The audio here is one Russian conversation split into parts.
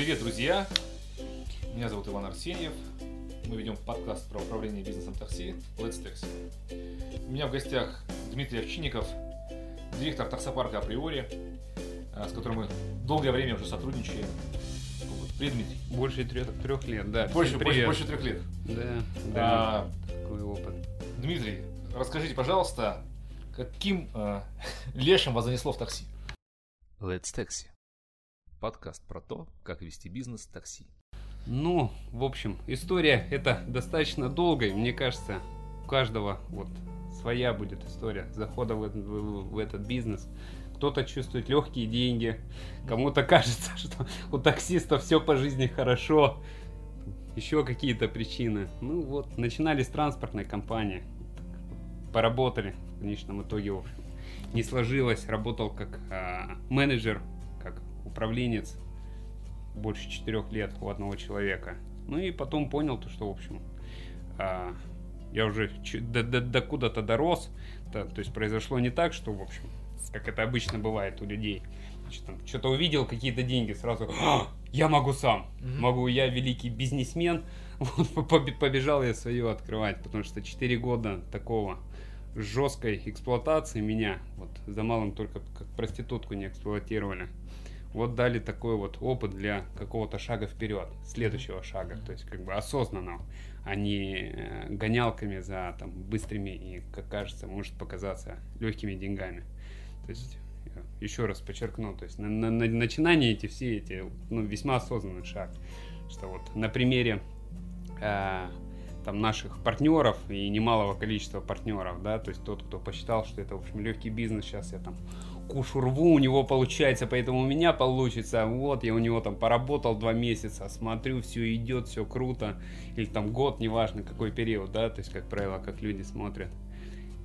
Привет, друзья! Меня зовут Иван Арсеньев. Мы ведем подкаст про управление бизнесом такси Let's Taxi. У меня в гостях Дмитрий Овчинников, директор таксопарка Априори, а, с которым мы долгое время уже сотрудничаем. Привет, Дмитрий. Больше трех, трех лет, да. Больше, больше, больше трех лет. Да, да. А, такой опыт. Дмитрий, расскажите, пожалуйста, каким э, лешим вас занесло в такси? Let's Taxi. Подкаст про то, как вести бизнес в такси. Ну, в общем, история это достаточно долгая. Мне кажется, у каждого вот своя будет история захода в, в- в этот бизнес. Кто-то чувствует легкие деньги, кому-то кажется, что у таксиста все по жизни хорошо, еще какие-то причины. Ну вот, начинали с транспортной компании, поработали в конечном итоге, в общем, не сложилось, работал как а, менеджер, управленец больше четырех лет у одного человека. Ну и потом понял то, что, в общем, а, я уже до, до- до куда-то дорос. Да, то есть произошло не так, что, в общем, как это обычно бывает у людей. Что-то увидел, какие-то деньги, сразу «А, я могу сам, Мгм. могу, я великий бизнесмен. Вот, побе- побежал я свое открывать, потому что 4 года такого жесткой эксплуатации меня, вот за малым только как проститутку не эксплуатировали. Вот дали такой вот опыт для какого-то шага вперед, следующего шага, то есть как бы осознанного, а не э, гонялками за там быстрыми и, как кажется, может показаться легкими деньгами. То есть я еще раз подчеркну, то есть на, на- на- начинания эти все эти, ну, весьма осознанный шаг, что вот на примере э, там наших партнеров и немалого количества партнеров, да, то есть тот, кто посчитал, что это, в общем, легкий бизнес, сейчас я там кушу рву, у него получается, поэтому у меня получится, вот, я у него там поработал два месяца, смотрю, все идет, все круто, или там год, неважно какой период, да, то есть, как правило, как люди смотрят.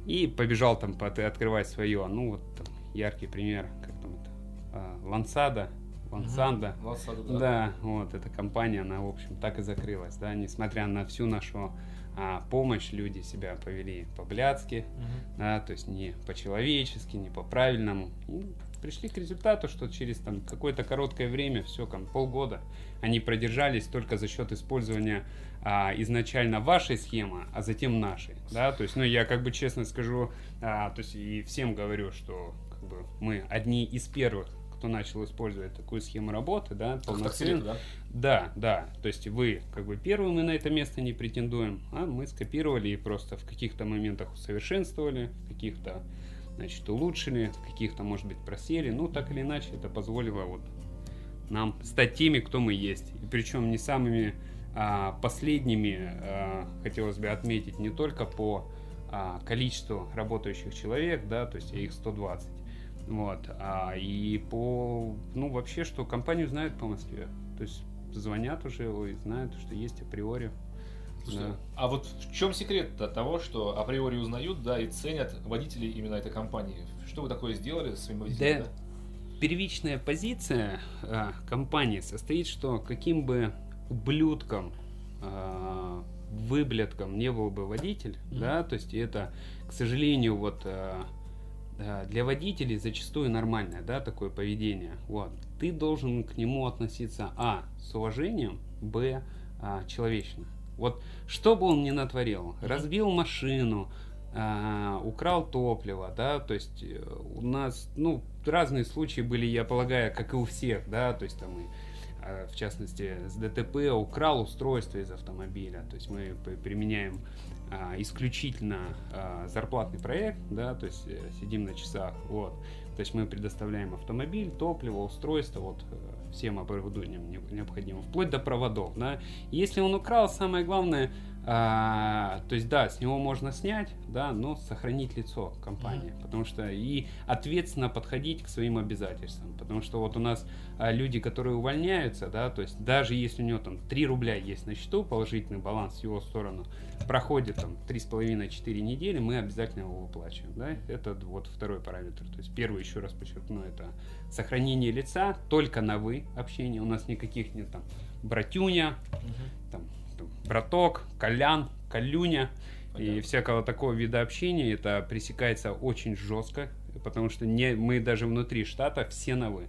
И побежал там открывать свое, ну, вот там яркий пример, как там это, а, Лансада, Лансанда, Лассаду, да. вот эта компания, она, в общем, так и закрылась, да, несмотря на всю нашу а, помощь, люди себя повели по-блядски, Мгм. да, то есть не по-человечески, не по-правильному. И пришли к результату, что через там какое-то короткое время, все, там, полгода, они продержались только за счет использования а, изначально вашей схемы, а затем нашей, да, то есть, ну, я как бы честно скажу, а, то есть и всем говорю, что как бы мы одни из первых, кто начал использовать такую схему работы, да, полноценно. да? Да, да. То есть вы как бы первые мы на это место не претендуем, а мы скопировали и просто в каких-то моментах усовершенствовали, в каких-то, значит, улучшили, в каких-то, может быть, просели. Ну, так или иначе, это позволило вот нам стать теми, кто мы есть. И причем не самыми а, последними, а, хотелось бы отметить, не только по а, количеству работающих человек, да, то есть их 120, вот, а и по, ну, вообще, что компанию знают по Москве. То есть звонят уже и знают, что есть априори. Слушайте, Да. А вот в чем секрет того, что априори узнают, да, и ценят водителей именно этой компании? Что вы такое сделали со своими водителями? Да. Первичная позиция а, компании состоит, что каким бы ублюдком, а, выблядком не был бы водитель, Мгм. да, то есть это, к сожалению, вот а, для водителей зачастую нормальное, да, такое поведение. Вот. Ты должен к нему относиться, а, с уважением, б, а, человечно. Вот что бы он ни натворил, разбил машину, а, украл топливо, да, то есть э, у нас, ну, разные случаи были, я полагаю, как и у всех, да, то есть там и а, в частности, с ДТП украл устройство из автомобиля. То есть мы применяем исключительно а, зарплатный проект, да, то есть э, сидим на часах, вот. То есть мы предоставляем автомобиль, топливо, устройство, вот э, всем оборудованием не- необходимым, вплоть до проводов, да. Если он украл, самое главное, а, то есть да, с него можно снять, да, но сохранить лицо компании, потому что и ответственно подходить к своим обязательствам, потому что вот у нас а, люди, которые увольняются, да, то есть даже если у него там 3 рубля есть на счету, положительный баланс в его сторону, проходит там 3,5-4 недели, мы обязательно его выплачиваем, да, это вот второй параметр, то есть первый, еще раз подчеркну, это сохранение лица, только на вы общение, у нас никаких нет там братюня, Мгм. Браток, колян, колюня и Понятно. всякого такого вида общения. Это пресекается очень жестко, потому что не, мы даже внутри штата все на «вы».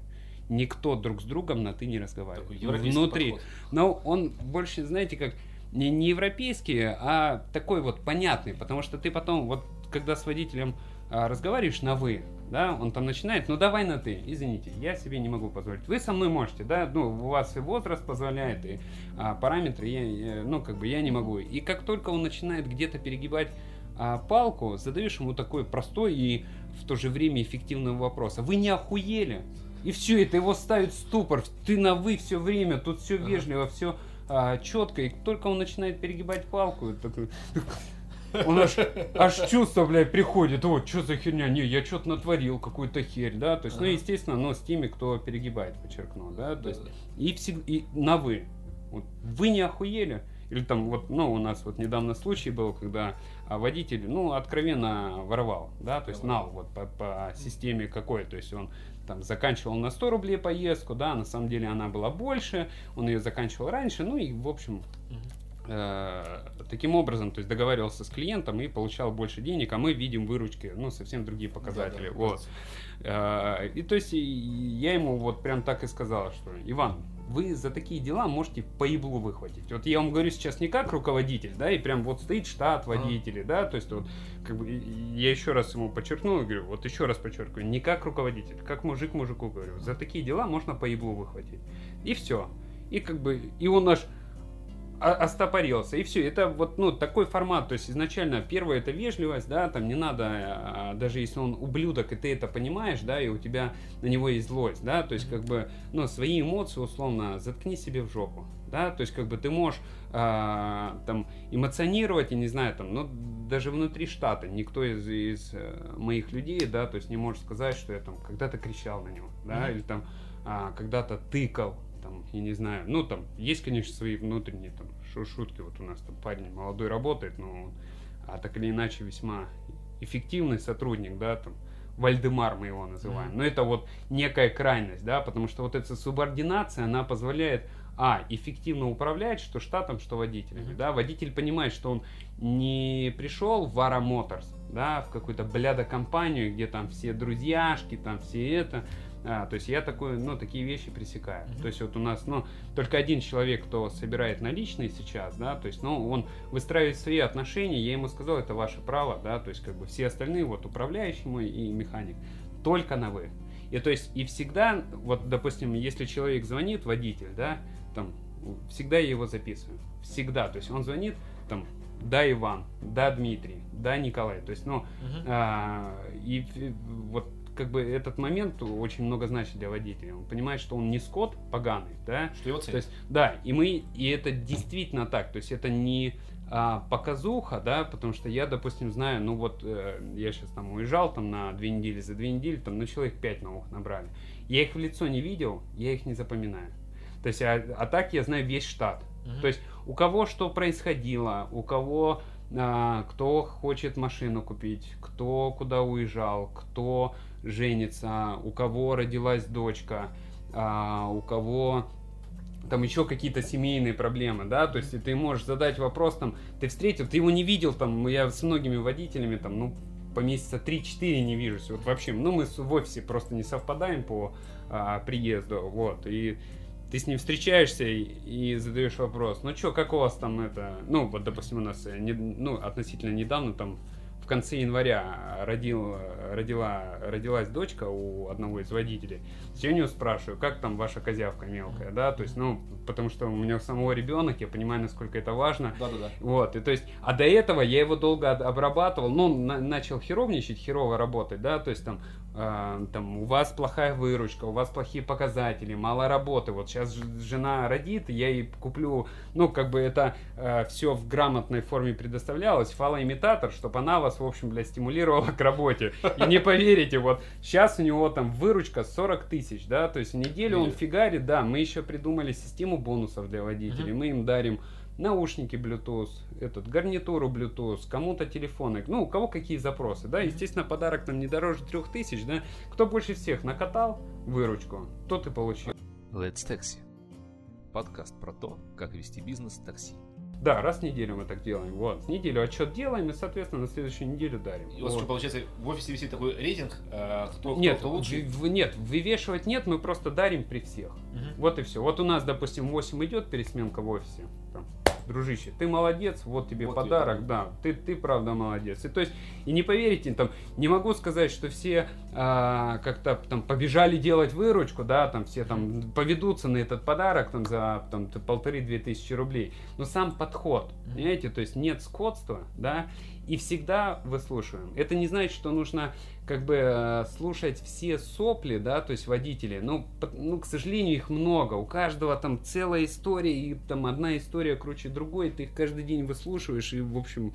никто друг с другом на ты не разговаривает. Такой Внутри. подход. Но он больше, знаете, как не, не европейский, а такой вот понятный, потому что ты потом, вот когда с водителем а, разговариваешь на вы, да, он там начинает, ну давай на ты, извините, я себе не могу позволить. Вы со мной можете, да, ну у вас и возраст позволяет, и а, параметры, я, я- ну как бы я не могу. И как только он начинает где-то перегибать а, палку, задаешь ему такой простой и в то же время эффективный вопрос. А вы не охуели? И все, это его ставит в ступор. Ты на вы все время, тут все вежливо, все четко. И только он начинает перегибать палку, такой, он аж, аж чувство, блядь, приходит, вот, что за херня, не, я что-то натворил, какую-то херь, да, то есть, ну, Ага. естественно, но с теми, кто перегибает, подчеркну, да, то есть, и, всег- и на вы. Вот, вы не охуели? Или там, вот, ну, у нас вот недавно случай был, когда а, водитель, ну, откровенно воровал, да, то есть нал вот по, по системе какой, то есть он там заканчивал на 100 рублей поездку, да, на самом деле она была больше, он ее заканчивал раньше, ну и, в общем, э, таким образом, то есть договаривался с клиентом и получал больше денег, а мы видим выручки, ну, совсем другие показатели. Да-да, вот. Э, И то есть я ему вот прям так и сказал, что Иван, вы за такие дела можете по еблу выхватить. Вот я вам говорю сейчас не как руководитель, да, и прям вот стоит штат водителей, да, то есть вот как бы я еще раз ему подчеркну, и говорю, вот еще раз подчеркиваю, не как руководитель, как мужик мужику говорю, за такие дела можно по еблу выхватить. И все. И как бы, и он о- остопорился. И все, это вот, ну, такой формат. То есть изначально первое это вежливость, да, там не надо, а, даже если он ублюдок, и ты это понимаешь, да, и у тебя на него есть злость, да, то есть как бы, ну, свои эмоции условно заткни себе в жопу, да, то есть как бы ты можешь а, там эмоционировать, я не знаю, там, ну, даже внутри штата никто из, из э, моих людей, да, то есть не может сказать, что я там когда-то кричал на него, да, Мгм. или там а, когда-то тыкал, там, я не знаю, ну, там, есть, конечно, свои внутренние там шу- шутки, вот у нас там парень молодой работает, но он, а, так или иначе весьма эффективный сотрудник, да, там, Вальдемар мы его называем. Но это вот некая крайность, да, потому что вот эта субординация, она позволяет, а, эффективно управлять, что штатом, что водителями, да, водитель понимает, что он не пришел в Vara Motors, да, в какую-то бляда-компанию, где там все друзьяшки, там все это, а, то есть я такой, ну, такие вещи пресекаю. Мгм. То есть вот у нас, ну, только один человек, кто собирает наличные сейчас, да, то есть, ну, он выстраивает свои отношения, я ему сказал, это ваше право, да, то есть, как бы все остальные, вот, управляющий мой и механик, только на вы. И то есть, и всегда, вот, допустим, если человек звонит, водитель, да, там, всегда я его записываю. Всегда. То есть он звонит, там, да, Иван, да, Дмитрий, да, Николай. То есть, ну, Мгм. а, и в- вот как бы этот момент очень много значит для водителя. Он понимает, что он не скот поганый, да, Что его то есть, да, и мы, и это действительно так, то есть это не а, показуха, да, потому что я, допустим, знаю, ну вот э, я сейчас там уезжал там на две недели, за две недели там, ну человек пять новых набрали. Я их в лицо не видел, я их не запоминаю. То есть, а, а так я знаю весь штат. Мгм. То есть у кого что происходило, у кого а, кто хочет машину купить, кто куда уезжал, кто женится, у кого родилась дочка, а, у кого там еще какие-то семейные проблемы, да, то есть ты можешь задать вопрос, там, ты встретил, ты его не видел, там, я с многими водителями, там, ну, по месяца 3-4 не вижусь, вот вообще, ну, мы в офисе просто не совпадаем по а, приезду, вот, и ты с ним встречаешься и, и задаешь вопрос, ну что, как у вас там это, ну, вот, допустим, у нас, э, не- ну, относительно недавно, там, в конце января родил, родила, родилась дочка у одного из водителей. Я у него спрашиваю, как там ваша козявка мелкая, да, то есть, ну, потому что у меня самого ребенок, я понимаю, насколько это важно. Да-да-да. Вот, и то есть, а до этого я его долго об- обрабатывал, ну, на- начал херовничать, херово работать, да, то есть там, там, у вас плохая выручка, у вас плохие показатели, мало работы, вот сейчас жена родит, я ей куплю, ну, как бы это все в грамотной форме предоставлялось, фалоимитатор, чтобы она вас, в общем, блядь, стимулировала к работе. И не поверите, вот сейчас у него там выручка 40 тысяч, да, то есть в неделю он фигарит, да, мы еще придумали систему бонусов для водителей, мы им дарим наушники Bluetooth, этот, гарнитуру Bluetooth, кому-то телефоны, ну, у кого какие запросы, да, естественно, подарок нам не дороже 3000, да, кто больше всех накатал выручку, тот и получил. Let's Taxi. Подкаст про то, как вести бизнес такси. Да, раз в неделю мы так делаем. Вот. Неделю отчет делаем и, соответственно, на следующую неделю дарим. И у вас Вот. что, получается, в офисе висит такой рейтинг, э, кто, кто- Нет, кто лучше? в- в- нет, вывешивать нет, мы просто дарим при всех. Мгм. Вот и все. Вот у нас, допустим, 8 идет пересменка в офисе. Там, дружище, ты молодец, вот тебе Вот подарок, тебе да, ты, ты правда молодец. И то есть, и не поверите, там, не могу сказать, что все а, как-то там побежали делать выручку, да, там все там поведутся на этот подарок там за там полторы-две тысячи рублей. Но сам подход, понимаете, то есть нет скотства, да, и всегда выслушиваем. Это не значит, что нужно как бы э, слушать все сопли, да, то есть водители. Ну, ну, к сожалению, их много. У каждого там целая история, и там одна история круче другой. Ты их каждый день выслушиваешь, и, в общем,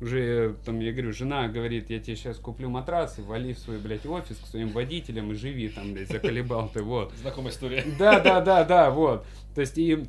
уже, там, я говорю, жена говорит, я тебе сейчас куплю матрас и вали в свой, блядь, офис к своим водителям и живи там, блядь, заколебал ты, вот. Знакомая история. Да, да, да, да, вот. То есть и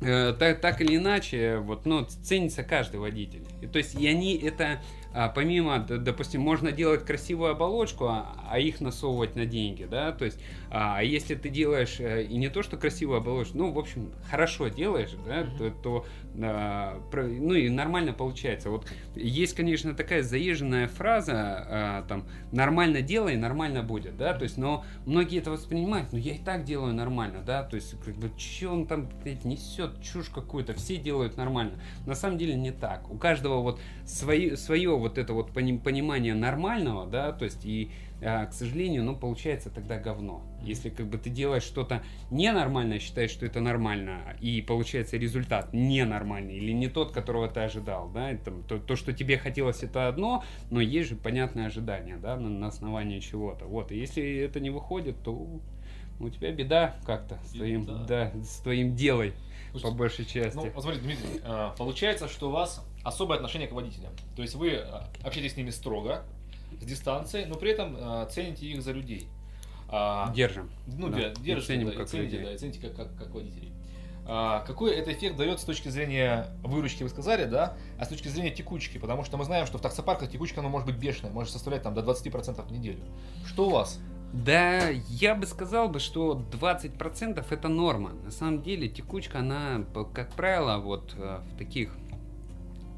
э, так, так или иначе, вот, ну, ценится каждый водитель. И, то есть и они это, а, помимо, допустим, можно делать красивую оболочку, а, а их насовывать на деньги, да, то есть, а если ты делаешь э, и не то, что красивую оболочку, ну, в общем, хорошо делаешь, да, Мгм. то, то, а, ну и нормально получается. Вот есть, конечно, такая заезженная фраза, а, там, нормально делай, нормально будет, да, то есть, но многие это воспринимают, ну я и так делаю нормально, да, то есть, как бы, че он там несет чушь какую-то, все делают нормально. На самом деле не так. У каждого вот свои, свое вот это вот пони- понимание нормального, да, то есть, и, а, к сожалению, ну, получается тогда говно. Если как бы ты делаешь что-то ненормальное, считаешь, что это нормально, и получается результат ненормальный или не тот, которого ты ожидал, да, там, то, то, что тебе хотелось, это одно, но есть же понятное ожидание, да, на, на основании чего-то. Вот, и если это не выходит, то у тебя беда как-то с твоим, да, с твоим делой, по Слушайте, большей части. Ну, вот Дмитрий, э, получается, что у вас особое отношение к водителям. То есть вы э, общаетесь с ними строго, с дистанцией, но при этом э, цените их за людей. А, Держим. ну, да, держите, ценим да, как цените, людей. да, и цените как, как, как водителей. А, какой это эффект дает с точки зрения выручки, вы сказали, да, а с точки зрения текучки? Потому что мы знаем, что в таксопарках текучка ну, может быть бешеная, может составлять там до 20% в неделю. Что у вас? Да, я бы сказал бы, что 20% это норма. На самом деле текучка, она, как правило, вот э, в таких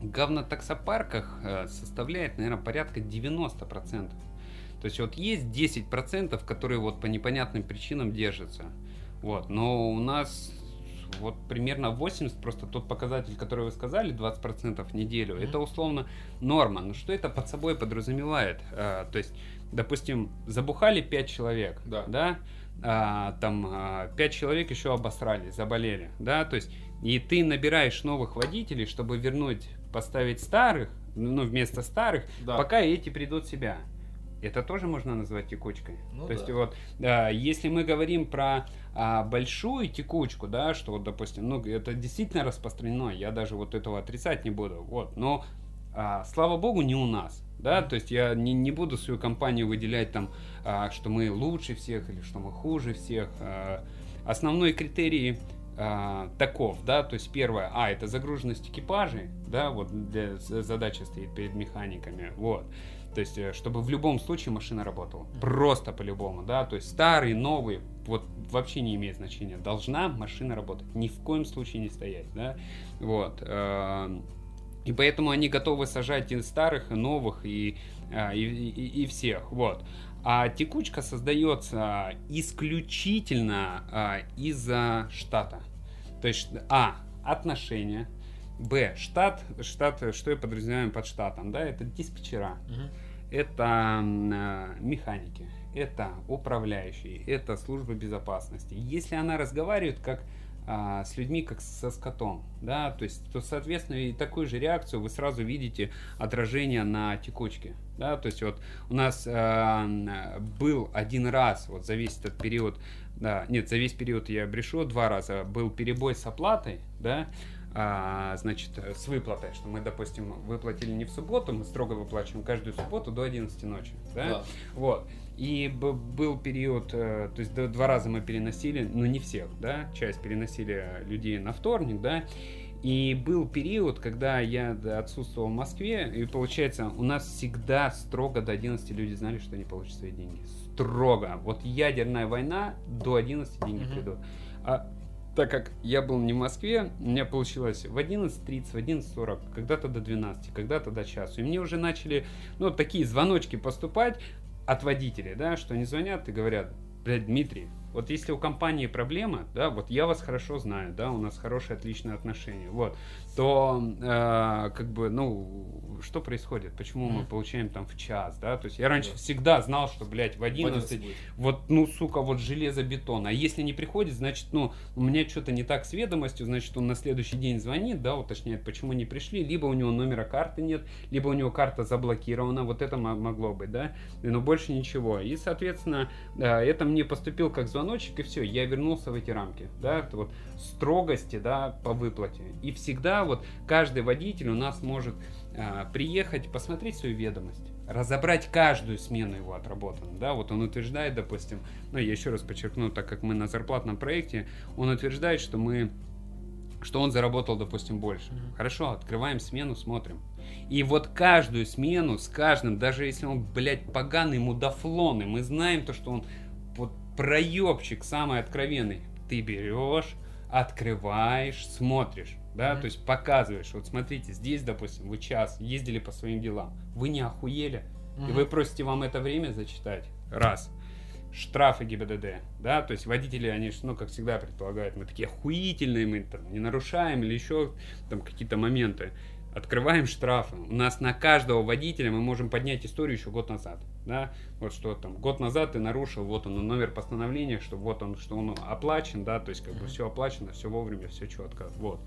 говнотаксопарках э, составляет, наверное, порядка 90%. То есть вот есть 10%, которые вот по непонятным причинам держатся. Вот, но у нас вот примерно 80, просто тот показатель, который вы сказали, 20% в неделю, Мгм. это условно норма. Но что это под собой подразумевает? Э, то есть, допустим, забухали 5 человек, Да. а, там 5 человек еще обосрались, заболели, да, то есть, и ты набираешь новых водителей, чтобы вернуть, поставить старых, ну, вместо старых, Да. пока эти придут в себя. Это тоже можно назвать текучкой. Ну То есть да. вот, да, если мы говорим про а, большую текучку, да, что вот, допустим, ну, это действительно распространено, я даже вот этого отрицать не буду, вот, но а, слава богу, не у нас, да, то есть я не, не буду свою компанию выделять там, а, что мы лучше всех или что мы хуже всех. А, основной критерий а, таков, да, то есть первое, а, это загруженность экипажей, да, вот для, задача стоит перед механиками, вот. То есть, э, чтобы в любом случае машина работала. Просто по-любому, да. То есть старый, новый, вот вообще не имеет значения. Должна машина работать. Ни в коем случае не стоять, да. Вот. эм, И поэтому они готовы сажать и старых, и новых, и, а, и, и- и всех. Вот. А текучка создается исключительно из-за штата. То есть, а, отношения, б, штат, штат, что я подразумеваю под штатом, да, это диспетчера, Мгм. это э, механики, это управляющие, это служба безопасности. Если она разговаривает как а, с людьми, как со скотом, да, то есть, то, соответственно, и такую же реакцию вы сразу видите отражение на текучке, да, то есть вот у нас м, был один раз, вот за весь этот период, да, нет, за весь период я брешу, два раза был перебой с оплатой, да, а, значит, э, с выплатой, что мы, допустим, выплатили не в субботу, мы строго выплачиваем каждую субботу до 11 ночи, да, Да. вот. И был период, э, то есть два раза мы переносили, но не всех, да, часть переносили людей на вторник, да, и был период, когда я отсутствовал в Москве, и получается, у нас всегда строго до 11 люди знали, что они получат свои деньги. Строго. Вот ядерная война, до 11 деньги Мгм. придут. А так как я был не в Москве, у меня получилось в 11.30, в 11.40, когда-то до 12, когда-то до часу. И мне уже начали, ну, такие звоночки поступать от водителей, да, что они звонят и говорят, блядь, Дмитрий, вот если у компании проблема, да, вот я вас хорошо знаю, да, у нас хорошие, отличные отношения, вот, то э, как бы, ну, что происходит? Почему мы получаем там в час, да? То есть я раньше Да. всегда знал, что, блядь, в В 11 11 будет. вот, ну, сука, вот железобетон. А если не приходит, значит, ну, у меня что-то не так с ведомостью, значит, он на следующий день звонит, да, уточняет, почему не пришли, либо у него номера карты нет, либо у него карта заблокирована, вот это мо- могло быть, да, но больше ничего. И, соответственно, да, это мне поступил как звоночек, и все, я вернулся в эти рамки, да, это вот строгости, да, по выплате. И всегда вот каждый водитель у нас может а, приехать, посмотреть свою ведомость, разобрать каждую смену его отработанную, да, вот он утверждает, допустим, ну, я еще раз подчеркну, так как мы на зарплатном проекте, он утверждает, что мы что он заработал, допустим, больше. Мгм. Хорошо, открываем смену, смотрим. И вот каждую смену с каждым, даже если он, блядь, поганый мудафлон, и мы знаем то, что он вот проебчик самый откровенный, ты берешь, открываешь, смотришь, да, Мгм. то есть показываешь, вот смотрите, здесь, допустим, вы час ездили по своим делам, вы не охуели, и Мгм. вы просите вам это время зачитать, раз, штрафы ГИБДД, да, то есть водители, они, ну, как всегда предполагают, мы такие охуительные, мы там не нарушаем или еще там какие-то моменты, открываем штрафы. У нас на каждого водителя мы можем поднять историю еще год назад, да, вот что там, год назад ты нарушил, вот он номер постановления, что вот он, что он оплачен, да, то есть как бы все оплачено, все вовремя, все четко, вот.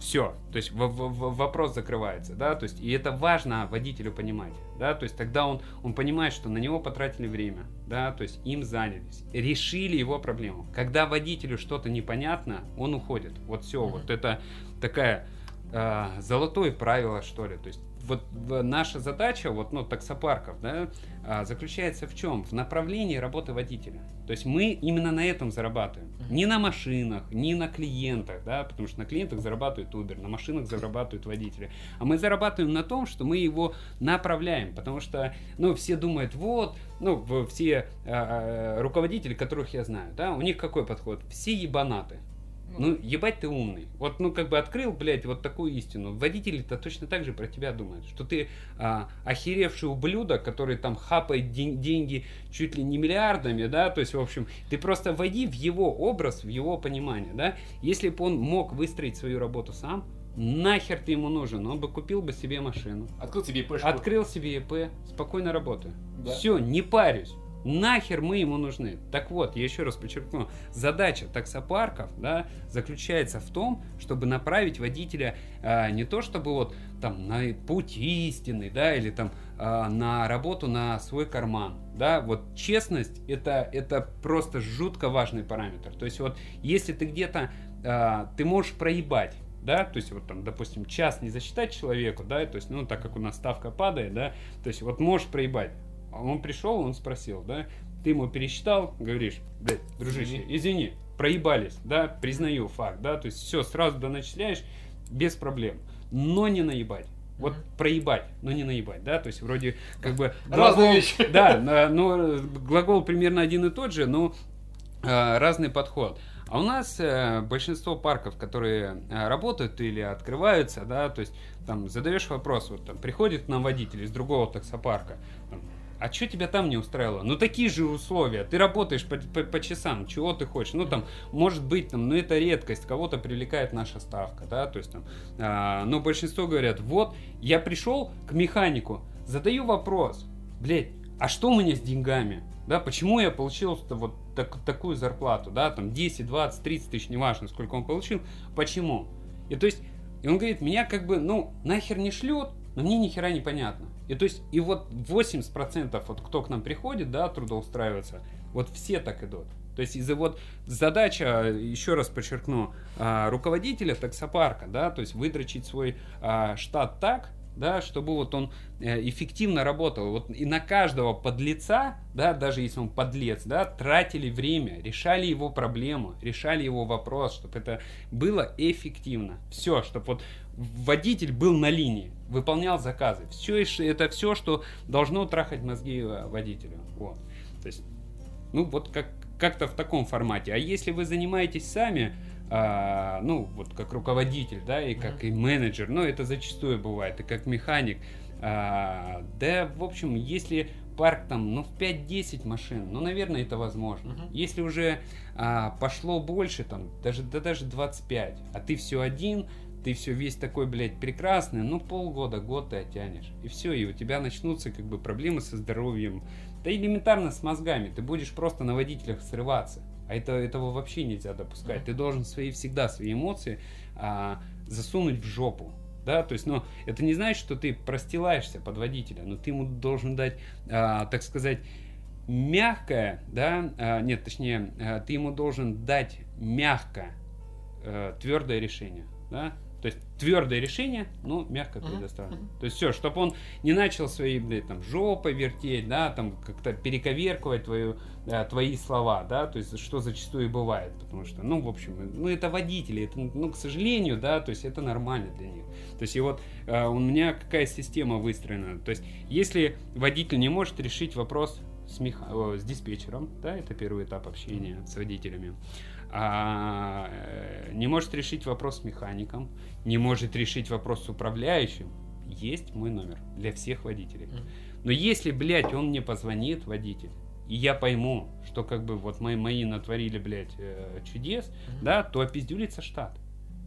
Все, то есть в- в- вопрос закрывается, да, то есть и это важно водителю понимать, да, то есть тогда он, он понимает, что на него потратили время, да, то есть им занялись, решили его проблему. Когда водителю что-то непонятно, он уходит, вот все, Мгм. вот это такая э, золотое правило, что ли, то есть вот наша задача, вот, ну, таксопарков, да, а, заключается в чем? В направлении работы водителя. То есть мы именно на этом зарабатываем. Не на машинах, не на клиентах, да, потому что на клиентах зарабатывает Uber, на машинах зарабатывают водители. А мы зарабатываем на том, что мы его направляем, потому что, ну, все думают, вот, ну, все а, руководители, которых я знаю, да, у них какой подход? Все ебанаты. Ну, ебать ты умный. Вот, ну, как бы открыл, блядь, вот такую истину. Водители-то точно так же про тебя думают, что ты а, охеревший ублюдок, который там хапает ден- деньги чуть ли не миллиардами, да, то есть, в общем, ты просто войди в его образ, в его понимание, да. Если бы он мог выстроить свою работу сам, нахер ты ему нужен? Он бы купил бы себе машину, Открыл тебе ИПшку. открыл себе ИП, спокойно работаю. Да. Все, не парюсь. Нахер мы ему нужны. Так вот, я еще раз подчеркну, задача таксопарков, да, заключается в том, чтобы направить водителя а, не то чтобы вот там на путь истины, да, или там а, на работу на свой карман, да, вот честность это это просто жутко важный параметр. То есть вот если ты где-то а, ты можешь проебать, да, то есть вот там, допустим, час не засчитать человеку, да, то есть, ну, так как у нас ставка падает, да, то есть вот можешь проебать. А Он пришел, он спросил, да, ты ему пересчитал, говоришь, блядь, дружище, Извини. проебались, да, признаю факт, да, то есть все, сразу доначисляешь, без проблем, но не наебать. Вот Мгм. проебать, но не наебать, да, то есть вроде как бы Разные глагол- вещи. Да, но глагол примерно один и тот же, но э, разный подход. А у нас э, большинство парков, которые э, работают или открываются, да, то есть там задаешь вопрос, вот там приходит к нам водитель из другого таксопарка, а что тебя там не устраивало? Ну такие же условия, ты работаешь по, по- по часам, чего ты хочешь? Ну там, может быть, там, ну это редкость, кого-то привлекает наша ставка, да, то есть там, а, но большинство говорят, вот, я пришел к механику, задаю вопрос, блядь, а что у меня с деньгами? Да, почему я получил вот так- такую зарплату, да, там 10, 20, 30 тысяч, неважно, сколько он получил, почему? И то есть, и он говорит, меня как бы, ну, нахер не шлет, но мне ни хера не понятно. И то есть, и вот 80% вот кто к нам приходит, да, трудоустраиваться, вот все так идут. То есть из-за вот задача, еще раз подчеркну, а, руководителя таксопарка, да, то есть выдрочить свой а, штат так, да, чтобы вот он э, эффективно работал. Вот и на каждого подлеца, да, даже если он подлец, да, тратили время, решали его проблему, решали его вопрос, чтобы это было эффективно. Все, чтобы вот водитель был на линии, выполнял заказы. Все это все, что должно трахать мозги э, водителю. Вот. То есть, ну вот как как-то в таком формате. А если вы занимаетесь сами, а, ну, вот как руководитель, да, и как Мгм. и менеджер, ну, это зачастую бывает, и как механик, а, да, в общем, если парк там, ну, в 5-10 машин, ну, наверное, это возможно. Мгм. Если уже а, пошло больше, там, даже, да даже 25, а ты все один, ты все весь такой, блядь, прекрасный, ну, полгода, год ты оттянешь. И все, и у тебя начнутся, как бы, проблемы со здоровьем, да элементарно с мозгами, ты будешь просто на водителях срываться. А это, этого вообще нельзя допускать. Мгм. Ты должен свои, всегда свои эмоции а, засунуть в жопу. Да, то есть, ну, это не значит, что ты простилаешься под водителя, но ты ему должен дать, а, так сказать, мягкое, да, а, нет, точнее, а, ты ему должен дать мягко э, твердое решение, да, то есть твердое решение, но мягко предоставлено. мгм. То есть все, чтобы он не начал свои, блядь, там, жопой вертеть, да, там, как-то перековерковать твою, э, твои слова, да, то есть что зачастую бывает, потому что, ну, в общем, ну, это водители, это, ну, к сожалению, да, то есть это нормально для них. То есть и вот э, у меня какая система выстроена, то есть если водитель не может решить вопрос с, меха- с диспетчером, да, это первый этап общения с водителями, а, э, не может решить вопрос с механиком, не может решить вопрос с управляющим, есть мой номер для всех водителей. Но если, блядь, он мне позвонит, водитель, и я пойму, что как бы вот мои, мои натворили, блядь, э, чудес, Мгм. да, то опиздюлится штат.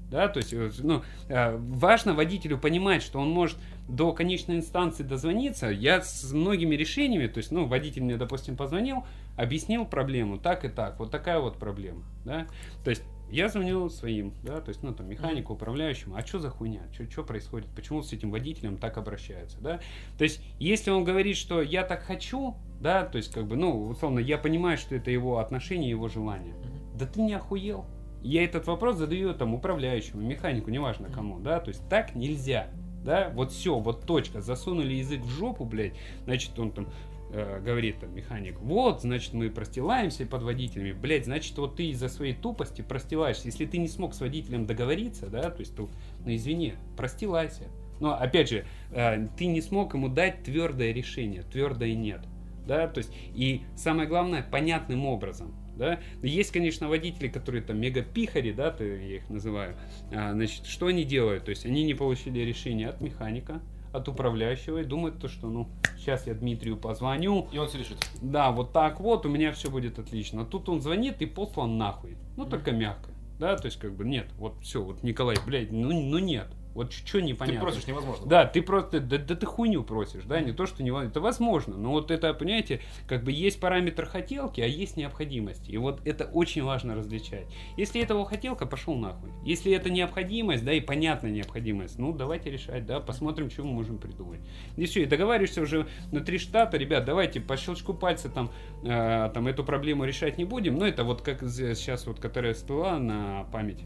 Да, то есть, э, ну, важно водителю понимать, что он может до конечной инстанции дозвониться. Я с многими решениями, то есть, ну, водитель мне, допустим, позвонил, объяснил проблему, так и так, вот такая вот проблема, да. То есть, я звоню своим, да, то есть, ну, там, механику, управляющему, а что за хуйня, что происходит, почему с этим водителем так обращаются, да. То есть, если он говорит, что я так хочу, да, то есть, как бы, ну, условно, я понимаю, что это его отношение, его желание, да ты не охуел. Я этот вопрос задаю там управляющему, механику, неважно кому, да, то есть так нельзя, да, вот все, вот точка, засунули язык в жопу, блядь, значит, он там э, говорит там механик, вот, значит, мы простилаемся под водителями, блядь, значит, вот ты из-за своей тупости простилаешься, если ты не смог с водителем договориться, да, то есть, то, ну, извини, простилайся. Но, опять же, э, ты не смог ему дать твердое решение, твердое нет, да, то есть, и самое главное, понятным образом, да. Есть, конечно, водители, которые там мегапихари, да, то я их называю. А, значит, что они делают? То есть они не получили решение от механика, от управляющего и думают то, что, ну, сейчас я Дмитрию позвоню, И он все решит. да, вот так вот, у меня все будет отлично. Тут он звонит и послан нахуй. Ну, только мягко. Да, то есть, как бы, нет, вот все, вот Николай, блядь, ну, ну нет. Вот что Ты непонятно. просишь невозможно. Да, ты просто, да, да ты хуйню просишь, да, не то, что не это возможно, но вот это, понимаете, как бы есть параметр хотелки, а есть необходимость, и вот это очень важно различать. Если это его хотелка, пошел нахуй. Если это необходимость, да, и понятная необходимость, ну, давайте решать, да, посмотрим, что мы можем придумать. И все, и договариваешься уже внутри штата, ребят, давайте по щелчку пальца там, э, там эту проблему решать не будем, но это вот как сейчас вот, которая всплыла на память,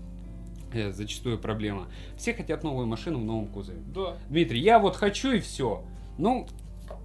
зачастую проблема. Все хотят новую машину в новом кузове. Да. Дмитрий, я вот хочу и все. Ну,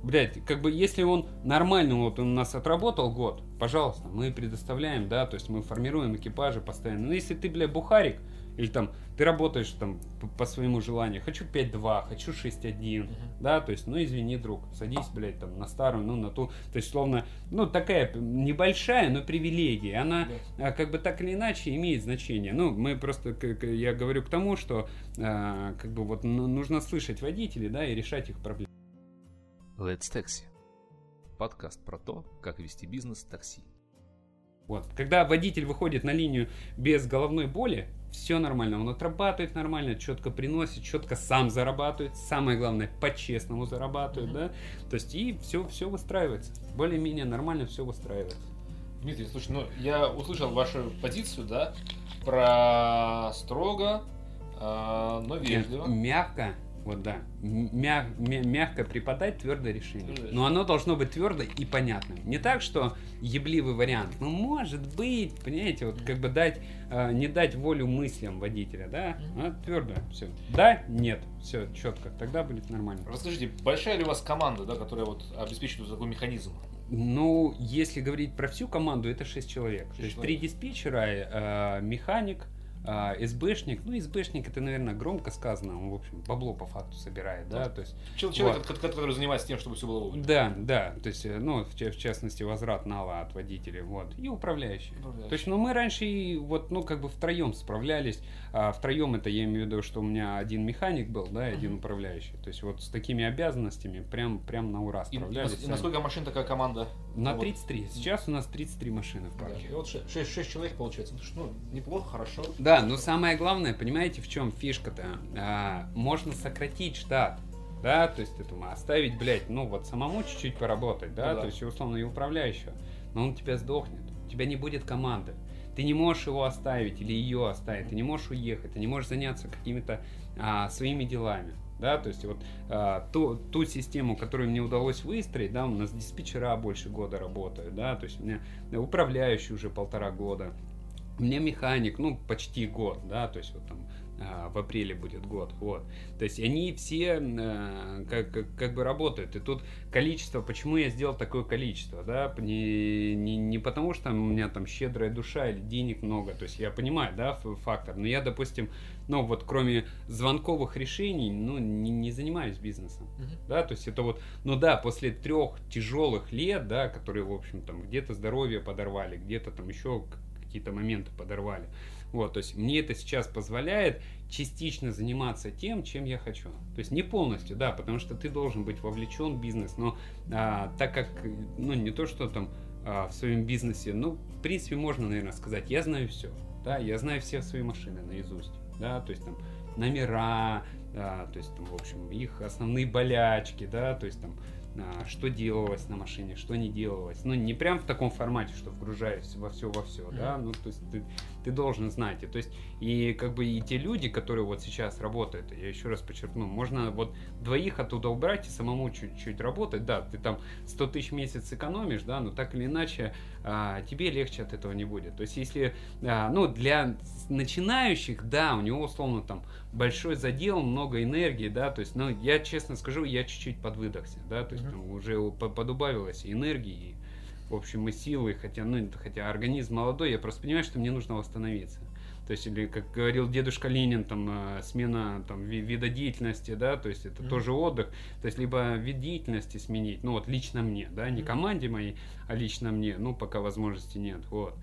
блядь, как бы если он нормально вот он у нас отработал год, пожалуйста, мы предоставляем, да, то есть мы формируем экипажи постоянно. Но если ты, блядь, бухарик, или там ты работаешь там по, по своему желанию, хочу 5.2, хочу 6.1, Мгм. да, то есть, ну извини, друг, садись, блядь, там на старую, ну на ту, то есть, словно, ну такая небольшая, но привилегия, она а, как бы так или иначе имеет значение. Ну, мы просто, как я говорю к тому, что а, как бы вот ну, нужно слышать водителей, да, и решать их проблемы. Let's Taxi. Подкаст про то, как вести бизнес в такси. Вот. Когда водитель выходит на линию без головной боли, все нормально. Он отрабатывает нормально, четко приносит, четко сам зарабатывает. Самое главное, по-честному зарабатывает, Мгм. да. То есть и все, все выстраивается. Более-менее нормально все выстраивается. Дмитрий, слушай, ну я услышал вашу позицию, да, про строго, а, но вежливо. Мягко, вот да, м- мя- мя- мягко преподать твердое решение. Но оно должно быть твердо и понятным. Не так, что ебливый вариант. Ну, может быть, понимаете, вот как бы дать, э, не дать волю мыслям водителя, да? А, твердо, все. Да, нет, все, четко. Тогда будет нормально. Расскажите, большая ли у вас команда, да, которая вот обеспечивает такой механизм? Ну, если говорить про всю команду, это 6 человек. Шесть То есть человек. три диспетчера, э, механик, а, СБшник, ну, СБшник это, наверное, громко сказано, он, в общем, бабло по факту собирает, да, то есть... Чел- Человек, Вот. который, занимается тем, чтобы все было вовремя. Да, да, то есть, э, ну, в, в частности, возврат нала от водителей, вот, и управляющий. Управляющий. То есть, ну, мы раньше и вот, ну, как бы втроем справлялись, а втроем это я имею в виду, что у меня один механик был, да, и один Мгм. управляющий. То есть, вот с такими обязанностями прям, прям на ура И, справлялись. и сами. насколько машин такая команда? На Вот. 33. Сейчас у нас 33 машины в Да. парке. И вот 6, человек получается. Ну, Ну, неплохо, хорошо. Да, но самое главное, понимаете, в чем фишка-то? А, можно сократить штат. Да, то есть это оставить, блядь, ну вот самому чуть-чуть поработать, да, Ну да. то есть условно и управляющего, но он у тебя сдохнет, у тебя не будет команды, ты не можешь его оставить или ее оставить, ты не можешь уехать, ты не можешь заняться какими-то а, своими делами, да, то есть вот а, ту, ту систему, которую мне удалось выстроить, да, у нас диспетчера больше года работают, да, то есть у меня управляющий уже полтора года, у меня механик, ну, почти год, да, то есть вот там а, в апреле будет год, вот. То есть они все э, как, как, как бы работают. И тут количество, почему я сделал такое количество, да, не, не, не потому что у меня там щедрая душа или денег много, то есть я понимаю, да, фактор, но я, допустим, ну вот кроме звонковых решений, ну, не, не занимаюсь бизнесом, да, то есть это вот, ну да, после трех тяжелых лет, да, которые, в общем, там где-то здоровье подорвали, где-то там еще какие-то моменты подорвали, вот, то есть мне это сейчас позволяет частично заниматься тем, чем я хочу. То есть не полностью, да, потому что ты должен быть вовлечен в бизнес, но а, так как, ну, не то, что там а, в своем бизнесе, ну, в принципе, можно, наверное, сказать, я знаю все, да, я знаю все свои машины наизусть, да, то есть там номера, да, то есть там, в общем, их основные болячки, да, то есть там что делалось на машине, что не делалось. Ну, не прям в таком формате, что вгружаюсь во все, во все, да, ну, то есть ты, ты должен знать. И, то есть, и как бы и те люди, которые вот сейчас работают, я еще раз подчеркну, можно вот двоих оттуда убрать и самому чуть-чуть работать, да, ты там 100 тысяч в месяц экономишь, да, но так или иначе а, тебе легче от этого не будет. То есть, если, а, ну, для начинающих, да, у него условно там большой задел, много энергии, да, то есть, ну, я честно скажу, я чуть-чуть подвыдохся, да, то есть Мгм. там уже по- подубавилось энергии, в общем, и силы, хотя, ну, хотя организм молодой, я просто понимаю, что мне нужно восстановиться. То есть, или, как говорил дедушка Ленин, там, э, смена там, ви- вида деятельности, да, то есть это Мгм. тоже отдых. То есть, либо вид деятельности сменить, ну, вот лично мне, да, не команде моей, а лично мне, ну, пока возможности нет, вот.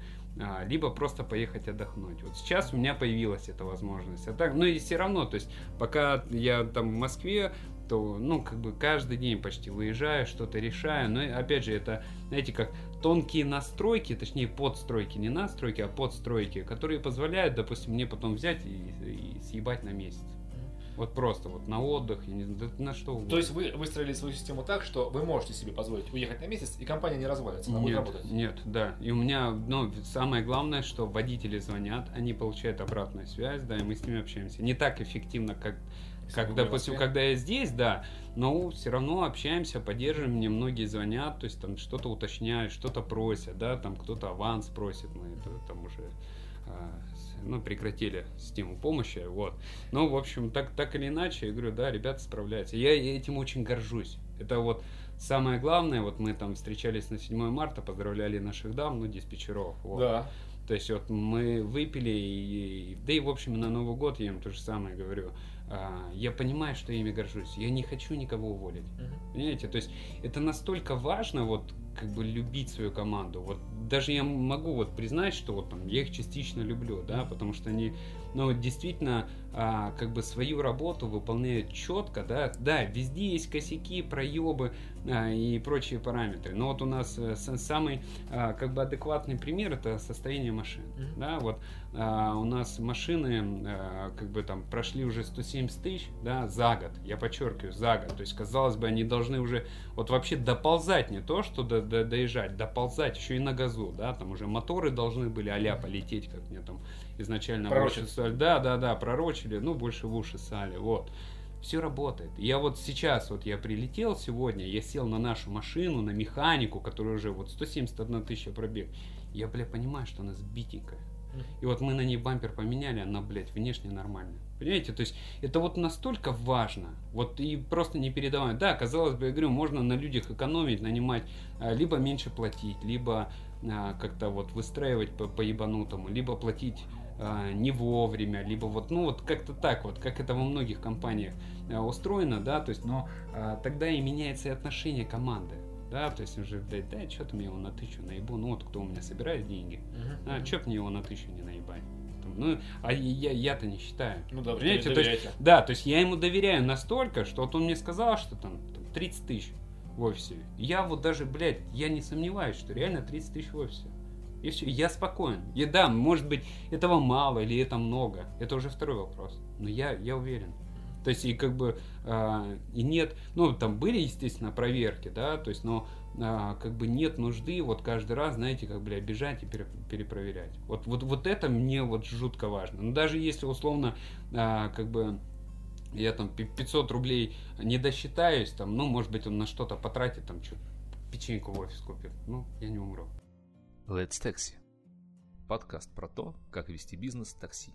А, либо просто поехать отдохнуть. Вот сейчас у меня появилась эта возможность. А так, ну и все равно, то есть, пока я там в Москве, то, ну, как бы каждый день почти выезжаю, что-то решаю. Но, опять же, это, знаете, как тонкие настройки, точнее, подстройки, не настройки, а подстройки, которые позволяют, допустим, мне потом взять и, и съебать на месяц. Вот просто вот на отдых, я не знаю, на что угодно. То есть вы выстроили свою систему так, что вы можете себе позволить уехать на месяц, и компания не развалится, она будет Нет, работать. нет, да. И у меня, ну, самое главное, что водители звонят, они получают обратную связь, да, и мы с ними общаемся. Не так эффективно, как, как допустим, когда я здесь, да, но все равно общаемся, поддерживаем, мне многие звонят, то есть там что-то уточняют, что-то просят, да, там кто-то аванс просит, мы это там уже а, ну, прекратили систему помощи, вот. Но, в общем, так, так или иначе, я говорю, да, ребята справляются. Я этим очень горжусь. Это вот самое главное, вот мы там встречались на 7 марта, поздравляли наших дам, ну, диспетчеров. Вот. Да. То есть вот мы выпили, и, да и в общем на Новый год я им то же самое говорю. А, я понимаю, что я ими горжусь. Я не хочу никого уволить. Мгм. Понимаете? То есть это настолько важно, вот как бы любить свою команду. Вот даже я могу вот признать, что вот там я их частично люблю, да, потому что они, ну, действительно, а, как бы свою работу выполняют четко, да, да, везде есть косяки, проебы а, и прочие параметры. Но вот у нас с- самый, а, как бы адекватный пример это состояние машин, Мгм. да, вот а, у нас машины, а, как бы там прошли уже 170 тысяч, да, за год, я подчеркиваю, за год. То есть, казалось бы, они должны уже вот вообще доползать, не то, что до, до- доезжать, доползать еще и на газу, да, там уже моторы должны были а полететь, как мне там изначально ссали. Да, да, да, пророчили, ну, больше в уши сали, вот. Все работает. Я вот сейчас, вот я прилетел сегодня, я сел на нашу машину, на механику, которая уже вот 171 тысяча пробег. Я, бля, понимаю, что она сбитенькая. И вот мы на ней бампер поменяли, она, блядь, внешне нормальная. Понимаете? То есть это вот настолько важно. Вот и просто не передавать. Да, казалось бы, я говорю, можно на людях экономить, нанимать, а, либо меньше платить, либо а, как-то вот выстраивать по, по ебанутому, либо платить не вовремя, либо вот, ну вот как-то так вот, как это во многих компаниях а, устроено, да, то есть, но а, тогда и меняется и отношение команды. Да, то есть уже, блядь, да, что ты мне его на тысячу наебу, ну вот кто у меня собирает деньги, Мгм. а, что мне его на тысячу не наебать? Там, Ну, а я, я-то не считаю. Ну да, Понимаете, то есть, да, то есть я ему доверяю настолько, что вот он мне сказал, что там, там 30 тысяч в офисе. Я вот даже, блядь, я не сомневаюсь, что реально 30 тысяч в офисе. И все, я спокоен. И да, может быть, этого мало или это много. Это уже второй вопрос. Но я, я уверен. То есть, и как бы, а, и нет, ну, там были, естественно, проверки, да, то есть, но а, как бы нет нужды вот каждый раз, знаете, как, бля, бежать и пере- перепроверять. Вот, вот, вот это мне вот жутко важно. Ну, даже если, условно, а, как бы, я там пи- 500 рублей не досчитаюсь, там, ну, может быть, он на что-то потратит, там, что печеньку в офис купит. Ну, я не умру. Let's Taxi. Подкаст про то, как вести бизнес такси.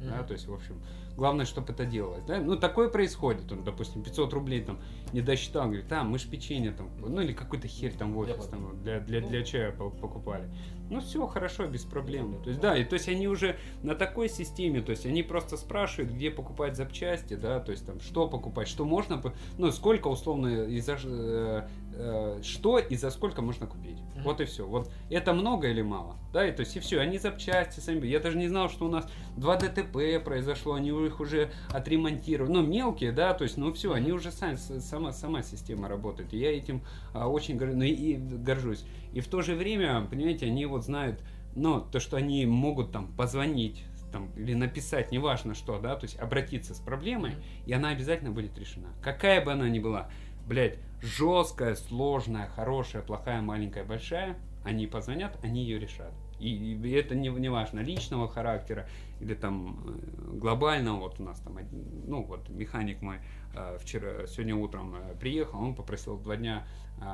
Да, Мгм. то есть, в общем, главное, чтобы это делалось. Да? Ну, такое происходит. Он, допустим, 500 рублей там не досчитал, он говорит, а, мы ж печенье там, ну, или какой-то херь там в офис там, для, для, Ну. для чая по- покупали. Ну, все хорошо, без проблем. То есть, да, и то есть они уже на такой системе, то есть они просто спрашивают, где покупать запчасти, да, то есть там, что покупать, что можно, ну, сколько условно, и за, э, э, что и за сколько можно купить. Вот и все. Вот это много или мало? Да, и то есть и все, они запчасти сами. Я даже не знал, что у нас два ДТП произошло, они их уже отремонтировали. Ну, мелкие, да, то есть, ну все, они уже сами, сама, сама система работает. И я этим а, очень гор- ну, и горжусь. И в то же время, понимаете, они вот знают, ну, то, что они могут там позвонить там, или написать, неважно что, да, то есть обратиться с проблемой, и она обязательно будет решена. Какая бы она ни была, блядь, жесткая, сложная, хорошая, плохая, маленькая, большая, они позвонят, они ее решат. И, и это не, не важно, личного характера или там э, глобального. Вот у нас там, ну вот механик мой э, вчера, сегодня утром э, приехал, он попросил два дня,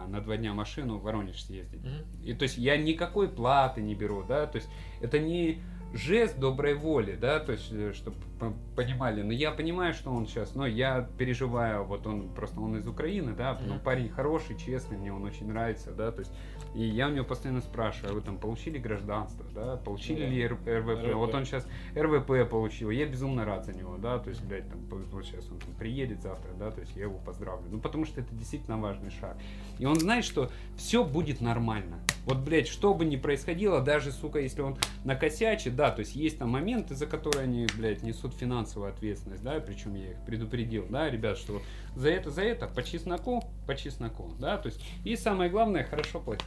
на два дня машину в Воронеж съездить. Мгм. И то есть я никакой платы не беру, да, то есть это не жест доброй воли, да, то есть, чтобы понимали, но я понимаю, что он сейчас, но я переживаю, вот он просто, он из Украины, да, но Мгм. парень хороший, честный, мне он очень нравится, да, то есть, и я у него постоянно спрашиваю, а вы там получили гражданство, да, получили да. ли РВП. вот он сейчас РВП получил, я безумно рад за него, да, то есть, блядь, там, вот сейчас он там приедет завтра, да, то есть я его поздравлю, ну, потому что это действительно важный шаг, и он знает, что все будет нормально. Вот, блядь, что бы ни происходило, даже, сука, если он накосячит, да, то есть есть там моменты, за которые они, блядь, несут финансовую ответственность, да, причем я их предупредил, да, ребят, что за это, за это, по чесноку, по чесноку, да, то есть, и самое главное, хорошо платить,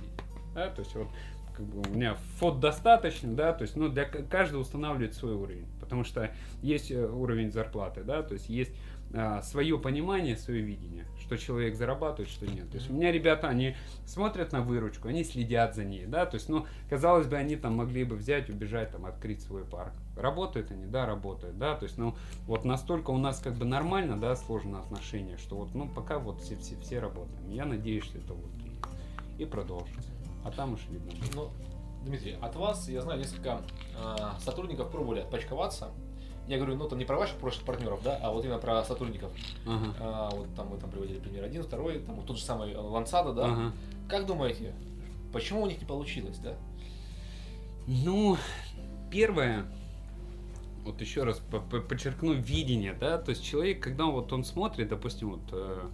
да, то есть вот, как бы у меня фот достаточно, да, то есть, ну, для каждого устанавливает свой уровень, потому что есть э, уровень зарплаты, да, то есть есть свое понимание, свое видение, что человек зарабатывает, что нет. То есть у меня ребята, они смотрят на выручку, они следят за ней, да, то есть, ну, казалось бы, они там могли бы взять, убежать, там, открыть свой парк. Работают они, да, работают, да, то есть, ну, вот настолько у нас как бы нормально, да, сложно отношения, что вот, ну, пока вот все, все, все работаем. Я надеюсь, что это вот и, и продолжится. А там уж видно. Ну, Дмитрий, от вас, я знаю, несколько а, сотрудников пробовали отпочковаться. Я говорю, ну, там не про ваших прошлых партнеров, да, а вот именно про сотрудников. Ага. А, вот там вы там приводили пример один, второй, там вот тот же самый э, Лансада, да. Ага. Как думаете, почему у них не получилось, да? Ну, первое, вот еще раз по- по- подчеркну видение, да, то есть человек, когда вот он смотрит, допустим, вот э,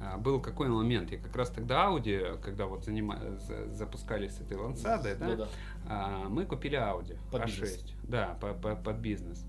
а, был какой момент, я как раз тогда Audi, когда вот занима- за- запускали с этой лансадой, да, Ну да. а, мы купили Audi Под A6, бизнес. да, по- по- под бизнес,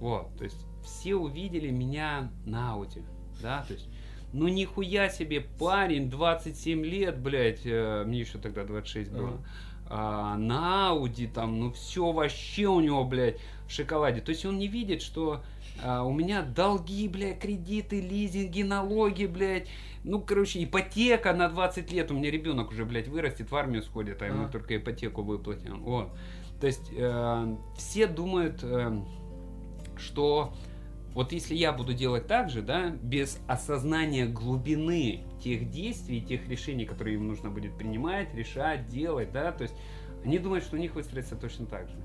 вот, то есть все увидели меня на Audi, да, то есть ну нихуя себе, парень, 27 лет, блядь, э, мне еще тогда 26 было. А, на Ауди там, ну все вообще у него, блядь, в шоколаде. То есть он не видит, что а, у меня долги, блядь, кредиты, лизинги, налоги, блядь. Ну, короче, ипотека на 20 лет. У меня ребенок уже, блядь, вырастет, в армию сходит, а ему Ага. только ипотеку выплатим. Вот. То есть э, все думают, э, что вот если я буду делать так же, да, без осознания глубины тех действий, тех решений, которые им нужно будет принимать, решать, делать, да, то есть они думают, что у них выстроится точно так же.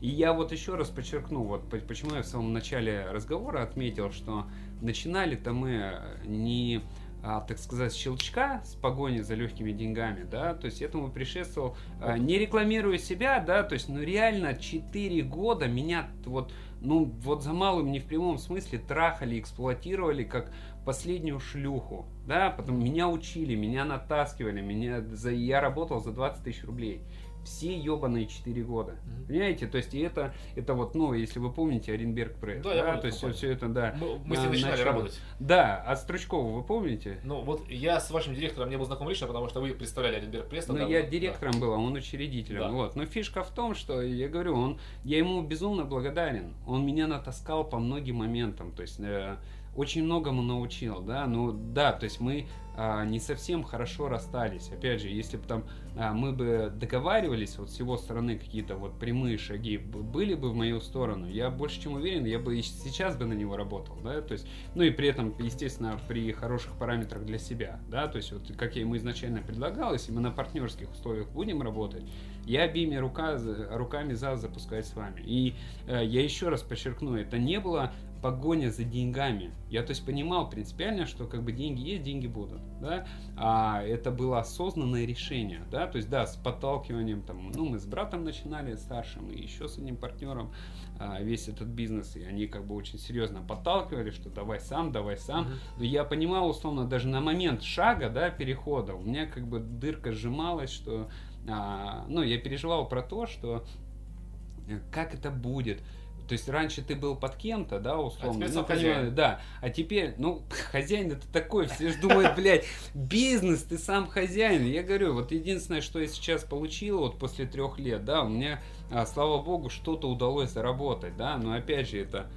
И я вот еще раз подчеркну, вот по- почему я в самом начале разговора отметил, что начинали-то мы не а, так сказать, щелчка с погони за легкими деньгами, да, то есть этому предшествовал, а, не рекламируя себя, да, то есть, ну реально 4 года меня вот, ну вот за малым не в прямом смысле трахали, эксплуатировали как последнюю шлюху, да, потом меня учили, меня натаскивали, меня за, я работал за 20 тысяч рублей все ебаные 4 года. Мгм. Понимаете? То есть и это, это вот, ну, если вы помните Оренберг пресс, Да, я помню то есть все, компанию. это, да. Мы, мы с ним А, начинали начало. работать. Да, от Стручкова вы помните? Ну, вот я с вашим директором не был знаком лично, потому что вы представляли Оренберг Пресс. Ну, я да. директором был, а он учредителем. Да. Вот. Но фишка в том, что я говорю, он, я ему безумно благодарен. Он меня натаскал по многим моментам. То есть э, очень многому научил, да. Ну да, то есть мы а, не совсем хорошо расстались. Опять же, если бы там а, мы бы договаривались, вот с его стороны какие-то вот прямые шаги были бы в мою сторону, я больше чем уверен, я бы и сейчас бы на него работал, да, то есть, ну и при этом, естественно, при хороших параметрах для себя, да, то есть вот как я ему изначально предлагал, если мы на партнерских условиях будем работать, я обеими рука, руками за запускать с вами. И э, я еще раз подчеркну, это не было погоня за деньгами. Я то есть понимал принципиально, что как бы деньги есть, деньги будут, да, а это было осознанное решение, да, то есть да, с подталкиванием там, ну мы с братом начинали старшим и еще с одним партнером а, весь этот бизнес, и они как бы очень серьезно подталкивали, что давай сам, давай сам, но я понимал условно даже на момент шага, да, перехода, у меня как бы дырка сжималась, что, а, ну я переживал про то, что э, как это будет. То есть раньше ты был под кем-то, да, условно. теперь ну, хозяин. Да. А теперь, ну, хозяин это такой, все же думают, блядь, бизнес, ты сам хозяин. Я говорю, вот единственное, что я сейчас получил вот после трех лет, да, у меня, а, слава богу, что-то удалось заработать, да, но опять же это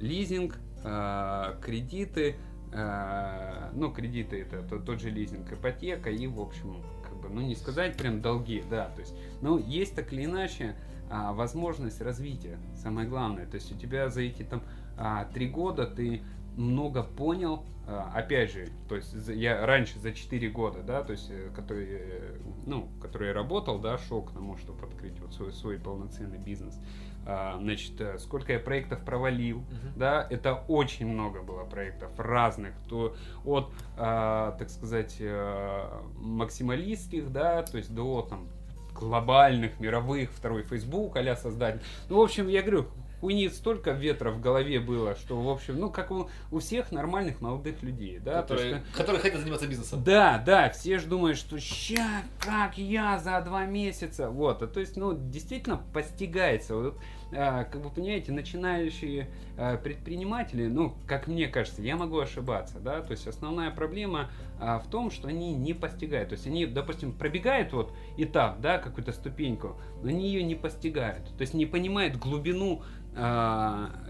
лизинг, а, кредиты, а, ну, кредиты это то- тот же лизинг, ипотека и, в общем, как бы, ну, не сказать прям долги, да, то есть, ну, есть так или иначе а, возможность развития, самое главное, то есть у тебя за эти там а, три года ты много понял, а, опять же, то есть я раньше за 4 года, да, то есть, э, который, э, ну, который я работал, да, шел к тому, чтобы открыть вот свой, свой полноценный бизнес. А, Значит, э, сколько я проектов провалил, Мгм. да, это очень много было проектов разных, то от, так сказать, максималистских, да, то есть до там глобальных, мировых, второй Facebook, а создатель. Ну, в общем, я говорю, хуйни столько ветра в голове было, что, в общем, ну, как у, у всех нормальных молодых людей, да, то есть, которые, которые хотят заниматься бизнесом. да, да, все же думают, что ща, как я за два месяца, вот, а то есть, ну, действительно постигается, вот, как вы понимаете, начинающие а, предприниматели, ну, как мне кажется, я могу ошибаться, да, то есть основная проблема а, в том, что они не постигают, то есть они, допустим, пробегают вот этап, да, какую-то ступеньку, но они ее не постигают, то есть не понимают глубину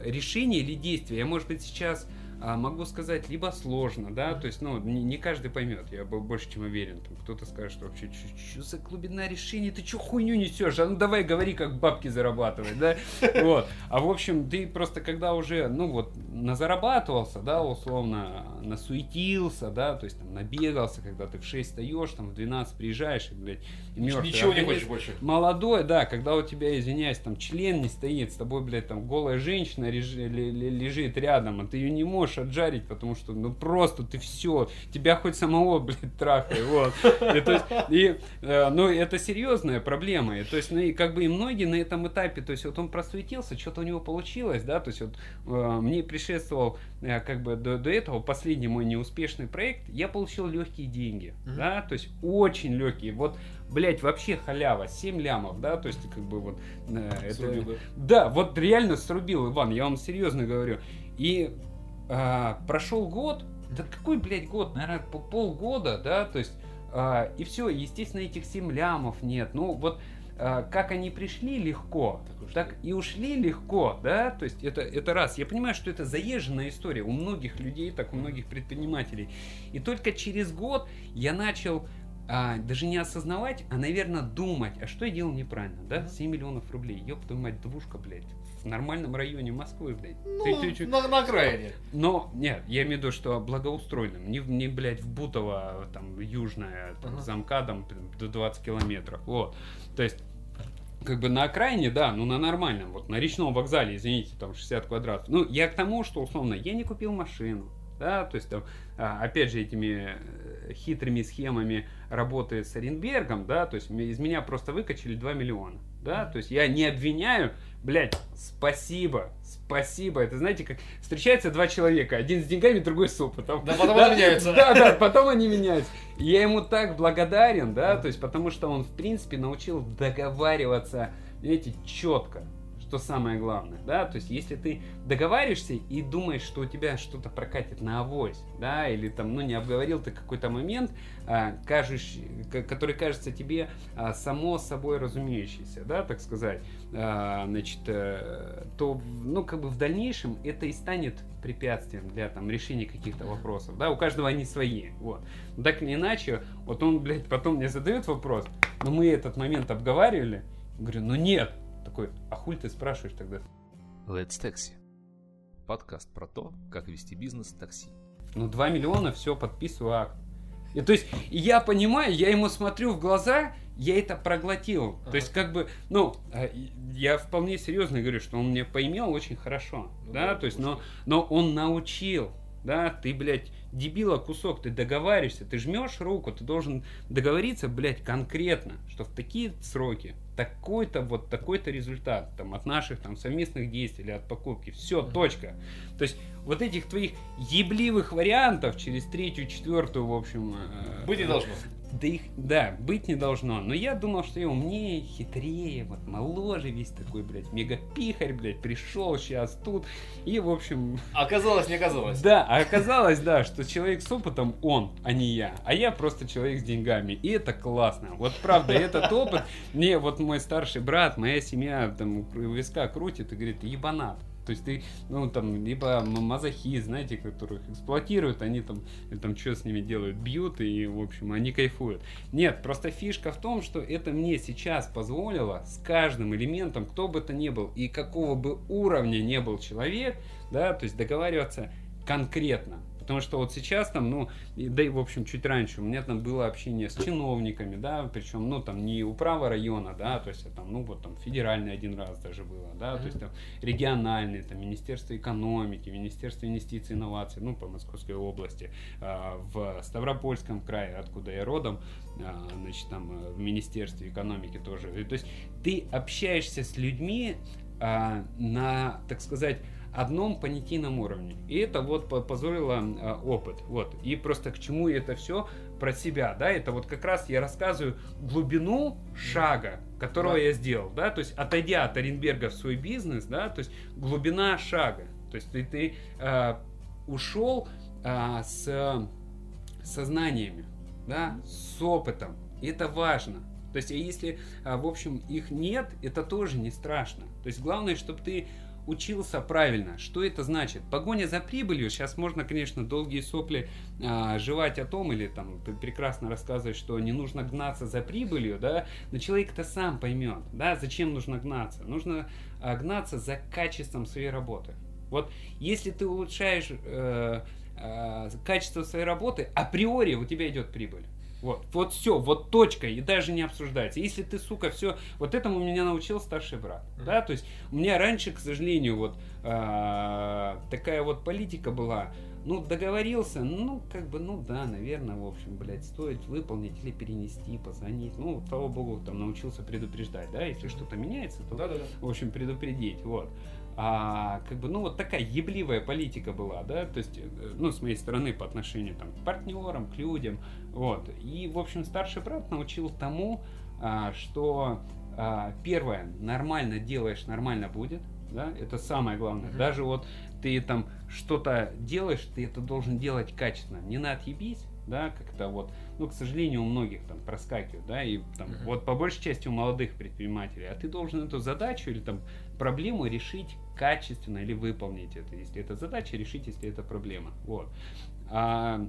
решения или действия. Я, может быть, сейчас а, могу сказать, либо сложно, да, то есть, ну, не, не каждый поймет, я был больше чем уверен. Там кто-то скажет, что вообще, что за глубина решения, ты что хуйню несешь, а ну давай говори, как бабки зарабатывать, да, вот. А в общем, ты просто когда уже, ну вот, назарабатывался, да, условно, насуетился, да, то есть там набегался, когда ты в 6 встаешь, там в 12 приезжаешь, и, блядь, и мёртвый Ничего не хочешь больше. Молодой, да, когда у тебя, извиняюсь, там член не стоит, с тобой, блядь, там голая женщина лежит рядом, а ты ее не можешь отжарить, потому что, ну просто ты все, тебя хоть самого, блядь, трахай, вот. И, то есть, и, э, ну, это серьезная проблема, и, то есть, ну, и как бы и многие на этом этапе, то есть, вот он просветился, что-то у него получилось, да, то есть, вот э, мне предшествовал, э, как бы, до, до этого последний мой неуспешный проект, я получил легкие деньги, Мгм. да, то есть, очень легкие, вот, блять, вообще халява, 7 лямов, да, то есть, как бы, вот, э, это- да? да, вот реально срубил, Иван, я вам серьезно говорю. И а, прошел год, да какой, блядь, год, наверное, по- полгода, да, то есть, а, и все, естественно, этих 7 лямов нет. Ну, вот а, как они пришли легко, Так так и ушли легко, да, то есть это, это раз. Я понимаю, что это заезженная история у многих людей, так у многих предпринимателей. И только через год я начал а, даже не осознавать, а, наверное, думать, а что я делал неправильно, да, Мгм. 7 миллионов рублей, ёб твою мать, двушка, блядь, в нормальном районе Москвы, блядь. Ну, Ты- ты чё- на, на окраине. но, нет, я имею в виду, что благоустроенным, не, не блядь, в Бутово, там, южное, там, Ага. за МКАДом прям до 20 километров, вот. То есть, как бы на окраине, да, ну на нормальном, вот на речном вокзале, извините, там 60 квадратов. Ну, я к тому, что, условно, я не купил машину, да, то есть там, а, опять же, этими э, хитрыми схемами работы с Оренбергом, да, то есть из меня просто выкачали 2 миллиона, да, то есть я не обвиняю, блядь, спасибо, спасибо, это знаете, как встречаются два человека, один с деньгами, другой с опытом. Да, потом они меняются. Да, да, потом они меняются. Я ему так благодарен, да, то есть потому что он, в принципе, научил договариваться, видите, четко, что самое главное, да, то есть если ты договариваешься и думаешь, что у тебя что-то прокатит на авось, да, или там, ну, не обговорил ты какой-то момент, а, кажешь, который кажется тебе а, само собой разумеющийся, да, так сказать, а, значит, а, то, ну, как бы в дальнейшем это и станет препятствием для там решения каких-то вопросов, да, у каждого они свои, вот. Так или иначе, вот он, блядь, потом мне задает вопрос, но мы этот момент обговаривали, говорю, ну нет, такой, а хуль ты спрашиваешь тогда? Let's Taxi. Подкаст про то, как вести бизнес в такси. Ну, 2 миллиона, все, подписываю акт. И то есть, я понимаю, я ему смотрю в глаза, я это проглотил. Ага. То есть, как бы, ну, а, я вполне серьезно говорю, что он мне поимел очень хорошо, ну, да, то есть, но, но он научил, да, ты, блядь, дебила кусок, ты договариваешься, ты жмешь руку, ты должен договориться, блядь, конкретно, что в такие сроки такой-то вот такой-то результат там от наших там совместных действий или от покупки. Все, точка. То есть вот этих твоих ебливых вариантов через третью, четвертую, в общем... Э, Быть не должно. Да их, да, быть не должно. Но я думал, что я умнее, хитрее, вот моложе весь такой, блядь, мегапихарь, блядь, пришел сейчас тут. И, в общем... Оказалось, не оказалось. Да, а оказалось, да, что человек с опытом он, а не я. А я просто человек с деньгами. И это классно. Вот правда, этот опыт, мне вот мой старший брат, моя семья там виска крутит и говорит, ебанат. То есть ты, ну, там, либо мазохи, знаете, которых эксплуатируют, они там, или там что с ними делают, бьют, и, в общем, они кайфуют. Нет, просто фишка в том, что это мне сейчас позволило с каждым элементом, кто бы то ни был, и какого бы уровня не был человек, да, то есть договариваться конкретно. Потому что вот сейчас там, ну, да и в общем чуть раньше у меня там было общение с чиновниками, да, причем, ну, там не управа района, да, то есть а там, ну, вот там федеральный один раз даже было, да, то есть там региональные, там Министерство экономики, Министерство инвестиций и инноваций, ну, по Московской области, э, в Ставропольском крае, откуда я родом, э, значит, там э, в Министерстве экономики тоже. То есть ты общаешься с людьми на, так сказать, одном понятийном уровне. И это вот позволило э, опыт. Вот. И просто к чему это все про себя, да, это вот как раз я рассказываю глубину шага, которого да. я сделал, да, то есть отойдя от Оренберга в свой бизнес, да, то есть глубина шага, то есть ты, ты э, ушел э, с сознаниями, да, с опытом, и это важно. То есть, если, э, в общем, их нет, это тоже не страшно. То есть, главное, чтобы ты учился правильно. Что это значит? Погоня за прибылью. Сейчас можно, конечно, долгие сопли а, жевать о том или там прекрасно рассказывать, что не нужно гнаться за прибылью, да, но человек это сам поймет, да, зачем нужно гнаться. Нужно а, гнаться за качеством своей работы. Вот если ты улучшаешь э, э, качество своей работы, априори у тебя идет прибыль. Вот, вот все, вот точка, и даже не обсуждается. Если ты, сука, все, вот этому меня научил старший брат, mm-hmm. да, то есть у меня раньше, к сожалению, вот э, такая вот политика была, ну, договорился, ну, как бы, ну, да, наверное, в общем, блядь, стоит выполнить или перенести, позвонить, ну, слава богу, там научился предупреждать, да, если что-то меняется, то, Да-да-да. в общем, предупредить, вот а, как бы, ну, вот такая ебливая политика была, да, то есть, э, ну, с моей стороны по отношению там, к партнерам, к людям, вот. И, в общем, старший брат научил тому, а, что, а, первое, нормально делаешь, нормально будет, да, это самое главное. Mm-hmm. Даже вот ты там что-то делаешь, ты это должен делать качественно, не на отъебись, да, как-то вот, ну, к сожалению, у многих там проскакивают, да, и там, mm-hmm. вот по большей части у молодых предпринимателей, а ты должен эту задачу или там проблему решить качественно или выполнить это, если это задача, решить, если это проблема. Вот. А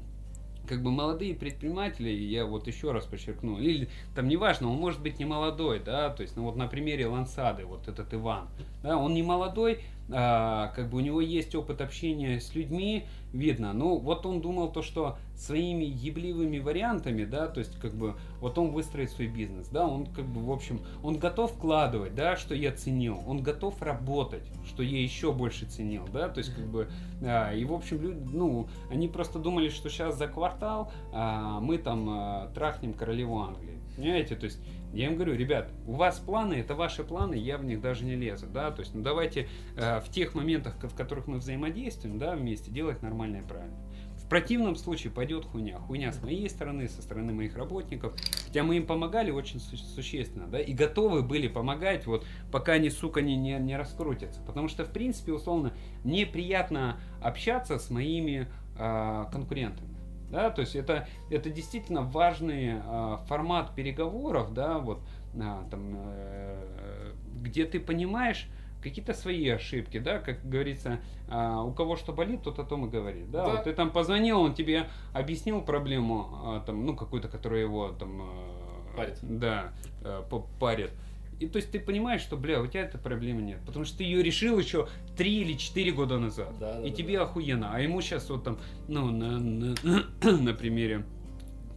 как бы молодые предприниматели, я вот еще раз подчеркну, или там неважно, он может быть не молодой, да, то есть, ну вот на примере Лансады, вот этот Иван, да, он не молодой, а, как бы у него есть опыт общения с людьми, видно. Ну, вот он думал то, что своими ебливыми вариантами, да, то есть как бы вот он выстроит свой бизнес, да, он как бы в общем, он готов вкладывать, да, что я ценил, он готов работать, что я еще больше ценил, да, то есть как бы, а, и в общем, люди, ну, они просто думали, что сейчас за квартал а, мы там а, трахнем королеву Англии, понимаете, то есть я им говорю, ребят, у вас планы, это ваши планы, я в них даже не лезу, да, то есть, ну давайте э, в тех моментах, в которых мы взаимодействуем, да, вместе, делать нормально и правильно. В противном случае пойдет хуйня. Хуйня с моей стороны, со стороны моих работников. Хотя мы им помогали очень су- существенно, да, и готовы были помогать, вот, пока они, сука, не, не, не раскрутятся. Потому что, в принципе, условно, мне приятно общаться с моими э, конкурентами. Да, то есть это, это действительно важный э, формат переговоров, да, вот, э, там, э, где ты понимаешь какие-то свои ошибки, да, как говорится, э, у кого что болит, тот о том и говорит, да, Да. вот ты там позвонил, он тебе объяснил проблему, э, там, ну, какую-то, которая его там... э, Парит. Да, э, парит. И то есть ты понимаешь, что, бля, у тебя этой проблемы нет. Потому что ты ее решил еще 3 или 4 года назад. Да, да, и да, тебе да. охуенно. А ему сейчас вот там, ну, на, на, на примере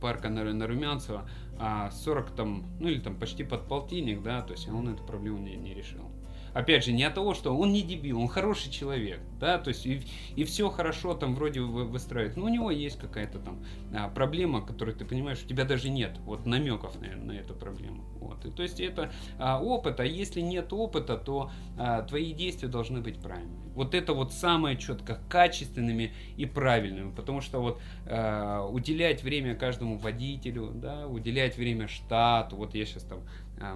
парка на, на Румянцева, а 40 там, ну или там почти под полтинник, да, то есть он эту проблему не, не решил. Опять же, не от того, что он не дебил, он хороший человек, да, то есть и, и все хорошо там вроде вы- выстраивает, но у него есть какая-то там а, проблема, которую ты понимаешь, у тебя даже нет вот намеков на, на эту проблему. Вот. И, то есть это а, опыт, а если нет опыта, то а, твои действия должны быть правильными. Вот это вот самое четко качественными и правильными, потому что вот а, уделять время каждому водителю, да, уделять время штату, вот я сейчас там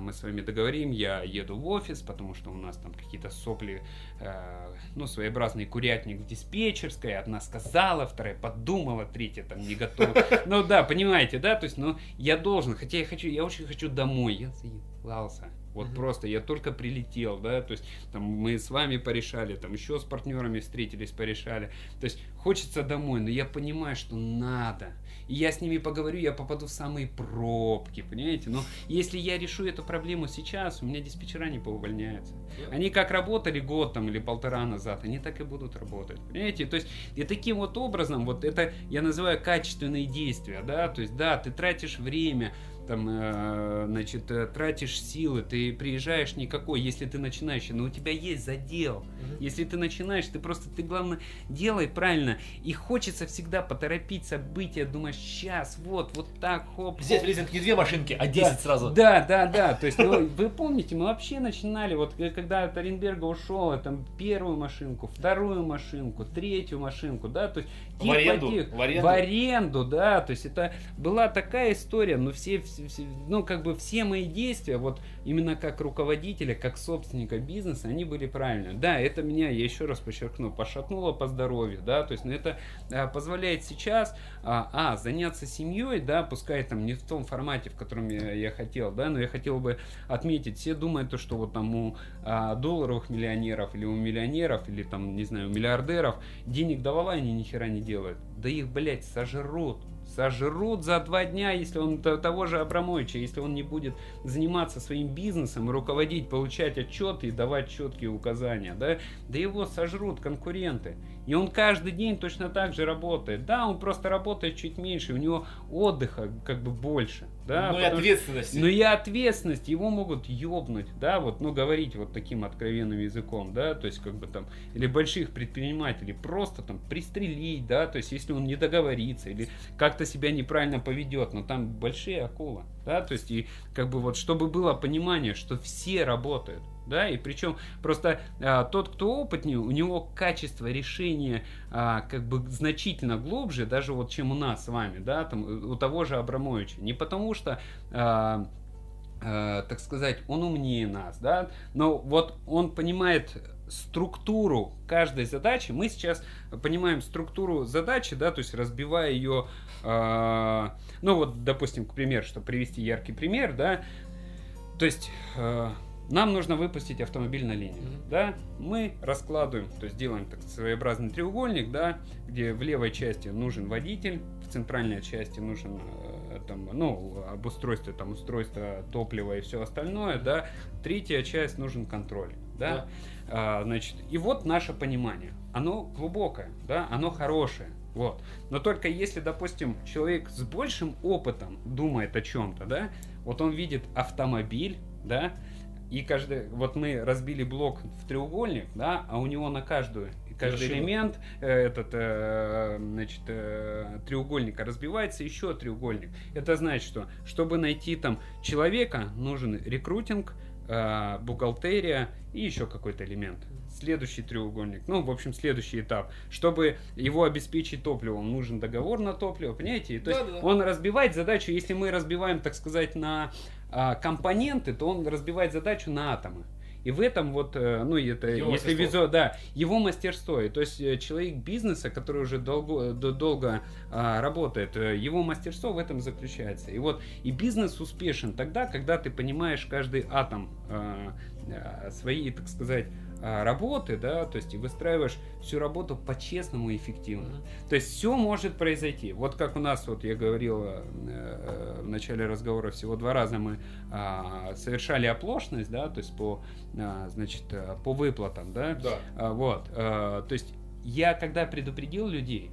мы с вами договорим, я еду в офис, потому что у нас там какие-то сопли, э, ну, своеобразный курятник в диспетчерской, одна сказала, вторая подумала, третья там не готова. Ну да, понимаете, да, то есть, ну, я должен, хотя я хочу, я очень хочу домой, я заебался. Вот Мгм. просто я только прилетел, да, то есть там мы с вами порешали, там еще с партнерами встретились, порешали. То есть хочется домой, но я понимаю, что надо. И я с ними поговорю, я попаду в самые пробки, понимаете? Но если я решу эту проблему сейчас, у меня диспетчера не поувольняются. Они как работали год там или полтора назад, они так и будут работать. Понимаете? То есть и таким вот образом, вот это я называю качественные действия, да, то есть да, ты тратишь время, там, э, значит, э, тратишь силы, ты приезжаешь никакой, если ты начинающий, но у тебя есть задел. Мгм. Если ты начинаешь, ты просто, ты главное, делай правильно. И хочется всегда поторопить события, думаешь, сейчас, вот, вот так, хоп. Здесь в лизинг не две машинки, а 10 сразу. Да, да, да. То есть, ну, вы помните, мы вообще начинали, вот э, когда от Оренберга ушел, там первую машинку, вторую машинку, третью машинку, да, то есть В аренду, по тих. в аренду. В аренду, да, то есть это была такая история, но все, все- все- ну, как бы все мои действия, вот именно как руководителя, как собственника бизнеса, они были правильные. Да, это меня, я еще раз подчеркну, пошатнуло по здоровью, да, то есть, ну, это а, позволяет сейчас, а, а, заняться семьей, да, пускай там не в том формате, в котором я, я хотел, да, но я хотел бы отметить, все думают, то, что вот там у а, долларовых миллионеров или у миллионеров, или там, не знаю, у миллиардеров денег давала, они ни хера не делают. Да их, блядь, сожрут. Сожрут за два дня, если он того же Абрамовича, если он не будет заниматься своим бизнесом, руководить, получать отчеты и давать четкие указания, да, да его сожрут конкуренты. И он каждый день точно так же работает. Да, он просто работает чуть меньше, у него отдыха как бы больше. Да, ну и ответственности. ну и ответственность, его могут ёбнуть, да, вот, ну, говорить вот таким откровенным языком, да, то есть, как бы там, или больших предпринимателей просто там пристрелить, да, то есть, если он не договорится, или как-то себя неправильно поведет, но там большие акулы, да, то есть, и как бы вот, чтобы было понимание, что все работают, да, и причем просто а, тот, кто опытнее, у него качество решения а, как бы значительно глубже, даже вот чем у нас с вами, да, там у того же Абрамовича. Не потому что а, а, так сказать, он умнее нас, да, но вот он понимает структуру каждой задачи. Мы сейчас понимаем структуру задачи, да, то есть разбивая ее, а, ну вот, допустим, к примеру, чтобы привести яркий пример, да, то есть а, нам нужно выпустить автомобиль на линию, Мгм. да, мы раскладываем, то есть делаем так своеобразный треугольник, да, где в левой части нужен водитель, в центральной части нужен э, там, ну, обустройство, там, устройство топлива и все остальное, да, третья часть нужен контроль, да? А, значит, и вот наше понимание. Оно глубокое, да, оно хорошее. Вот. Но только если, допустим, человек с большим опытом думает о чем-то, да, вот он видит автомобиль, да, и каждый, вот мы разбили блок в треугольник, да, а у него на каждую каждый Вершина. элемент э, этот э, значит э, треугольника разбивается еще треугольник. Это значит, что чтобы найти там человека нужен рекрутинг, бухгалтерия и еще какой-то элемент. Следующий треугольник, ну, в общем, следующий этап. Чтобы его обеспечить топливом, нужен договор на топливо, понимаете? То есть Да-да-да. он разбивает задачу, если мы разбиваем, так сказать, на компоненты, то он разбивает задачу на атомы. И в этом вот, э, ну, это, Его если визу, да, его мастерство. И То есть э, человек бизнеса, который уже долго, долго а, работает, э, его мастерство в этом заключается. И вот и бизнес успешен тогда, когда ты понимаешь каждый атом а, а, своей, так сказать, а, работы, да, то есть и выстраиваешь всю работу по-честному и эффективно. То есть все может произойти. Вот как у нас, вот я говорил э, э, в начале разговора, всего два раза мы а, совершали оплошность, да, то есть по, а, значит, э, по выплатам, да, Да. А, вот, э, то есть я когда предупредил людей,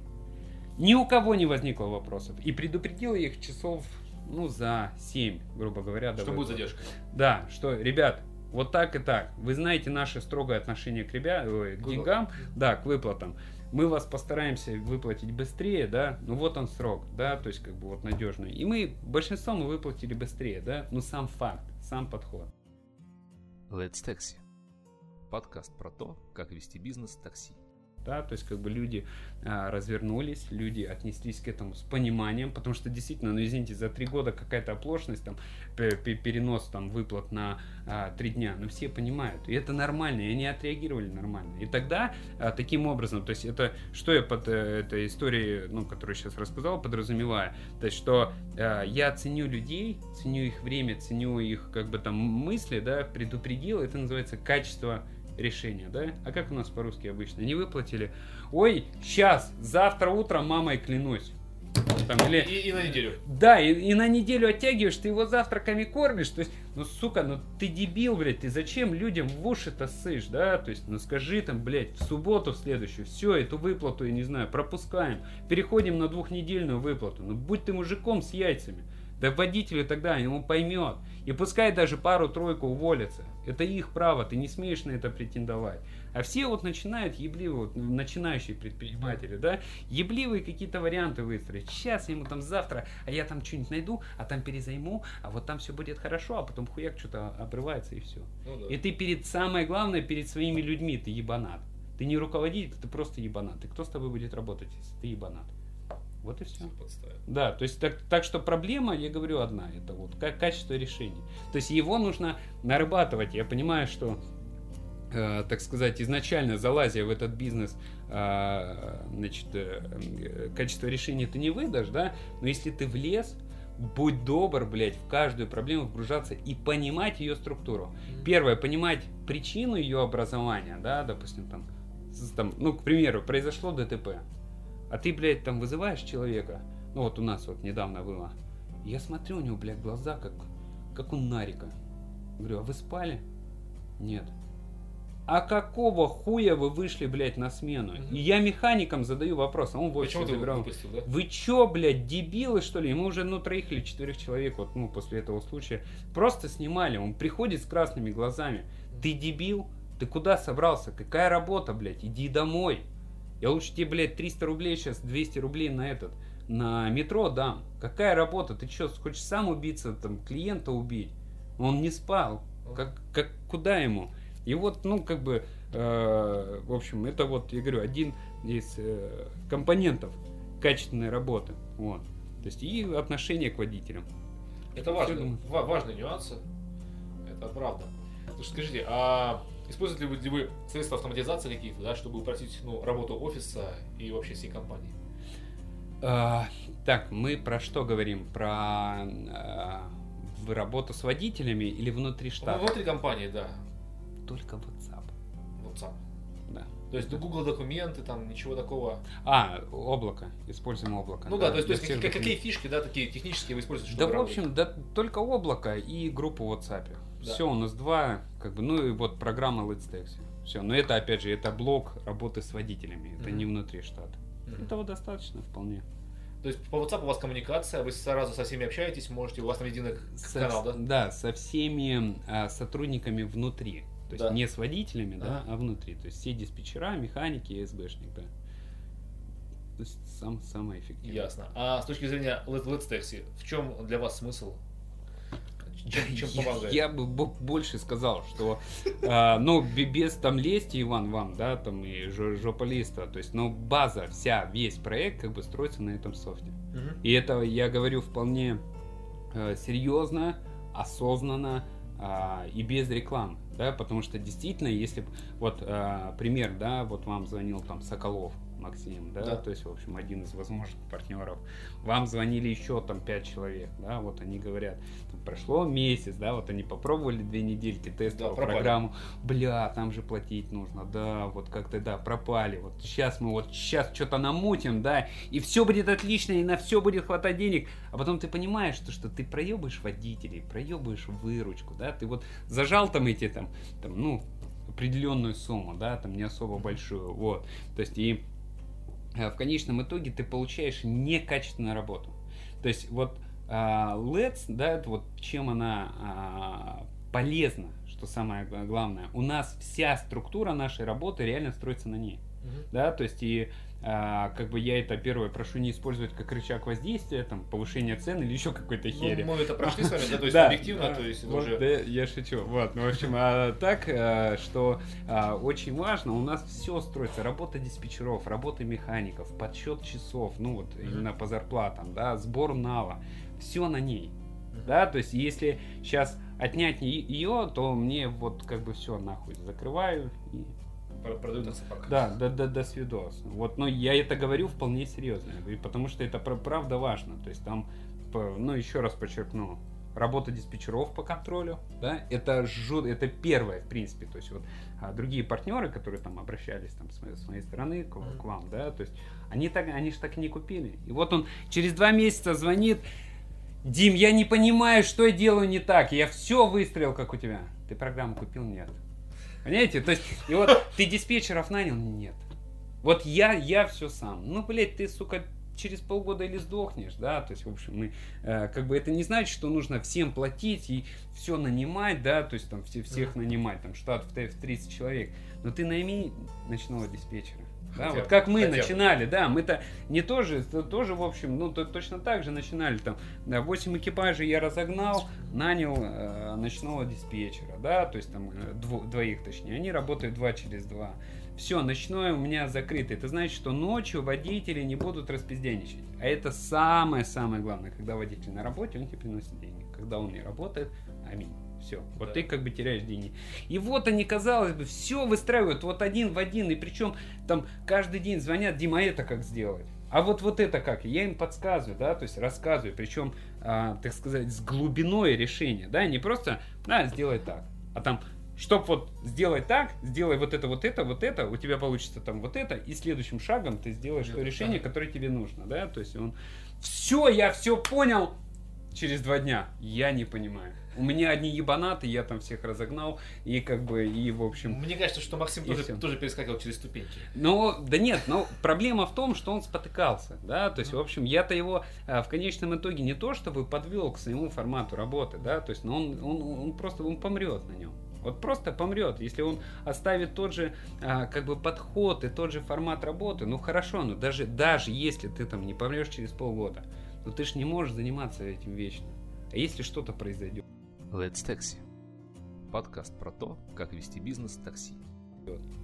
ни у кого не возникло вопросов, и предупредил их часов, ну, за 7, грубо говоря. Что будет задержка? Да, что, ребят, вот так и так. Вы знаете наше строгое отношение к, ребя... ой, к деньгам, да, к выплатам. Мы вас постараемся выплатить быстрее, да, ну вот он срок, да, то есть как бы вот надежный. И мы, большинство мы выплатили быстрее, да, ну сам факт, сам подход. Let's Taxi. Подкаст про то, как вести бизнес такси. Да, то есть как бы люди а, развернулись, люди отнеслись к этому с пониманием, потому что действительно, ну извините, за три года какая-то оплошность, там, пе- пе- перенос там выплат на а, три дня, ну все понимают, и это нормально, и они отреагировали нормально. И тогда а, таким образом, то есть это, что я под э, этой историей, ну, которую сейчас рассказал, подразумеваю, то есть что а, я ценю людей, ценю их время, ценю их как бы там мысли, да, предупредил, это называется качество решения, да? А как у нас по-русски обычно? Не выплатили. Ой, сейчас, завтра утром мамой клянусь. Там, или... И, и на неделю. Да, и, и на неделю оттягиваешь, ты его завтраками кормишь. То есть, ну, сука, ну ты дебил, блядь, ты зачем людям в уши-то сышь, да? То есть, ну скажи там, блядь, в субботу в следующую, все, эту выплату, я не знаю, пропускаем. Переходим на двухнедельную выплату. Ну будь ты мужиком с яйцами. Да водителю тогда, он поймет. И пускай даже пару-тройку уволятся. Это их право, ты не смеешь на это претендовать. А все вот начинают ебливые, вот, начинающие предприниматели, да, ебливые какие-то варианты выстроить. Сейчас ему там завтра, а я там что-нибудь найду, а там перезайму, а вот там все будет хорошо, а потом хуяк что-то обрывается и все. Ну да. И ты перед, самое главное, перед своими людьми, ты ебанат. Ты не руководитель, ты просто ебанат. И кто с тобой будет работать, если ты ебанат? Вот и все. Да, то есть так, так что проблема, я говорю, одна, это вот как качество решения. То есть его нужно нарабатывать. Я понимаю, что, э, так сказать, изначально залазя в этот бизнес, э, значит, э, качество решения ты не выдашь, да, но если ты влез, будь добр, блядь, в каждую проблему вгружаться и понимать ее структуру. Первое, понимать причину ее образования, да, допустим, там, там, ну, к примеру, произошло ДТП, а ты, блядь, там вызываешь человека, ну вот у нас вот недавно было, я смотрю, у него, блядь, глаза как, как у Нарика. Говорю, а вы спали? Нет. А какого хуя вы вышли, блядь, на смену? Мгм. И я механикам задаю вопрос, а он в офисе забирал. выпустил, да? Вы чё, блядь, дебилы, что ли? Мы уже, ну, троих или четырех человек, вот, ну, после этого случая, просто снимали. Он приходит с красными глазами. Ты дебил? Ты куда собрался? Какая работа, блядь? Иди домой. Я лучше тебе, блядь, 300 рублей сейчас, 200 рублей на этот, на метро дам. Какая работа? Ты что, хочешь сам убиться, там, клиента убить? Он не спал. Как, как, куда ему? И вот, ну, как бы, э, в общем, это вот, я говорю, один из э, компонентов качественной работы. Вот. То есть и отношение к водителям. Это важно, думаю. ва- важные нюансы. Это правда. Слушай, скажите, а используете ли вы, средства автоматизации какие-то, да, чтобы упростить ну, работу офиса и вообще всей компании? А, так, мы про что говорим? Про в- работу с водителями или внутри Ну, штата? Внутри компании, да. Только WhatsApp. WhatsApp. Да. То есть Google документы, там ничего такого. А, облако. Используем облако. Ну да, то есть, то есть всех какие, фишки, да, такие технические вы используете, Да, чтобы в общем, да, только облако и группу в WhatsApp. Да. Все, у нас два, как бы, ну и вот программа Let's Taxi. Все, но это, опять же, это блок работы с водителями, это Мгм. не внутри штата. Мгм. Этого достаточно вполне. То есть по WhatsApp у вас коммуникация, вы сразу со всеми общаетесь, можете, у вас там единый Со, канал, да? да, со всеми а, сотрудниками внутри. То есть Да. не с водителями, да, Ага. а внутри. То есть все диспетчера, механики и СБшник, да. То есть сам, самое эффективное. Ясно. А с точки зрения Let- Let's Taxi, в чем для вас смысл? Чем, чем Я- помогает? Я, бы бо- больше сказал, что, а, ну, бе- без там лести, Иван, вам, да, там и жо- жополиста, то есть, но база, вся, весь проект как бы строится на этом софте. Мгм. И это я говорю вполне э, серьезно, осознанно а, и без рекламы, да, потому что действительно, если вот а, пример, да, вот вам звонил там Соколов Максим, да, Да. то есть, в общем, один из возможных партнеров, вам звонили еще там пять человек, да, вот они говорят, прошло месяц, да, вот они попробовали две недельки тестовую пропали. программу, бля, там же платить нужно, да, вот как-то, да, пропали, вот сейчас мы вот сейчас что-то намутим, да, и все будет отлично, и на все будет хватать денег, а потом ты понимаешь, что, что ты проебаешь водителей, проебаешь выручку, да, ты вот зажал там эти там, там, ну, определенную сумму, да, там не особо большую, вот, то есть и в конечном итоге ты получаешь некачественную работу. То есть вот а, Let's, да, это вот чем она а, полезна, что самое гла- главное. У нас вся структура нашей работы реально строится на ней. Мгм. Да, то есть и а, как бы я это первое прошу не использовать как рычаг воздействия, там, повышение цен или еще какой-то хери. Ну, мы это прошли с вами, да, то есть объективно, то есть уже... да, я шучу. Вот, ну, в общем, а, так, а, что а, очень важно, у нас все строится, работа диспетчеров, работа механиков, подсчет часов, ну вот именно по зарплатам, да, сбор нала, все на ней. Да, то есть если сейчас отнять ее, то мне вот как бы все нахуй закрываю и Про- Продают таксопарк. да, да, да, до свидос. Вот, но я это говорю вполне серьезно, и потому что это пра- правда важно. То есть там, ну еще раз подчеркну, работа диспетчеров по контролю, да, это жу- это первое в принципе. То есть вот а, другие партнеры, которые там обращались там с моей, с моей стороны к, к вам, да, то есть они так, они же так и не купили. И вот он через два месяца звонит. Дим, я не понимаю, что я делаю не так. Я все выстроил, как у тебя. Ты программу купил? Нет. Понимаете? То есть, и вот ты диспетчеров нанял? Нет. Вот я, я все сам. Ну, блядь, ты, сука, через полгода или сдохнешь, да, то есть, в общем, мы, э, как бы это не значит, что нужно всем платить и все нанимать, да, то есть там все, всех нанимать, там штат в, т- в 30 человек, но ты найми ночного диспетчера. Да, Хотя вот как мы хотя бы. начинали, да, мы-то не тоже, то- тоже, в общем, ну, то- точно так же начинали, там, да, 8 экипажей я разогнал, нанял э, ночного диспетчера, да, то есть там э, дво- двоих точнее, они работают два через два. Все, ночное у меня закрыто. Это значит, что ночью водители не будут распизденничать. А это самое-самое главное. Когда водитель на работе, он тебе приносит деньги. Когда он не работает, аминь. Все. Вот Да. ты как бы теряешь деньги. И вот они, казалось бы, все выстраивают вот один в один. И причем там каждый день звонят, Дима, а это как сделать? А вот вот это как? Я им подсказываю, да, то есть рассказываю. Причем, а, так сказать, с глубиной решения, да, не просто, да, сделай так. А там, чтоб вот сделать так, сделай вот это, вот это, вот это, у тебя получится там вот это, и следующим шагом ты сделаешь то Да. решение, которое тебе нужно, да, то есть он, все, я все понял, через два дня, я не понимаю. У меня одни ебанаты, я там всех разогнал, и как бы, и в общем... Мне кажется, что Максим тоже, тоже перескакивал через ступеньки. Ну, да нет, но проблема в том, что он спотыкался, да, то есть, в общем, я-то его а, в конечном итоге не то чтобы подвел к своему формату работы, да, то есть, но он, он, он просто, он помрет на нем. Вот просто помрет, если он оставит тот же а, как бы подход и тот же формат работы, ну хорошо, но даже, даже если ты там не помрешь через полгода, но ты же не можешь заниматься этим вечно. А если что-то произойдет? Let's Taxi. Подкаст про то, как вести бизнес в такси.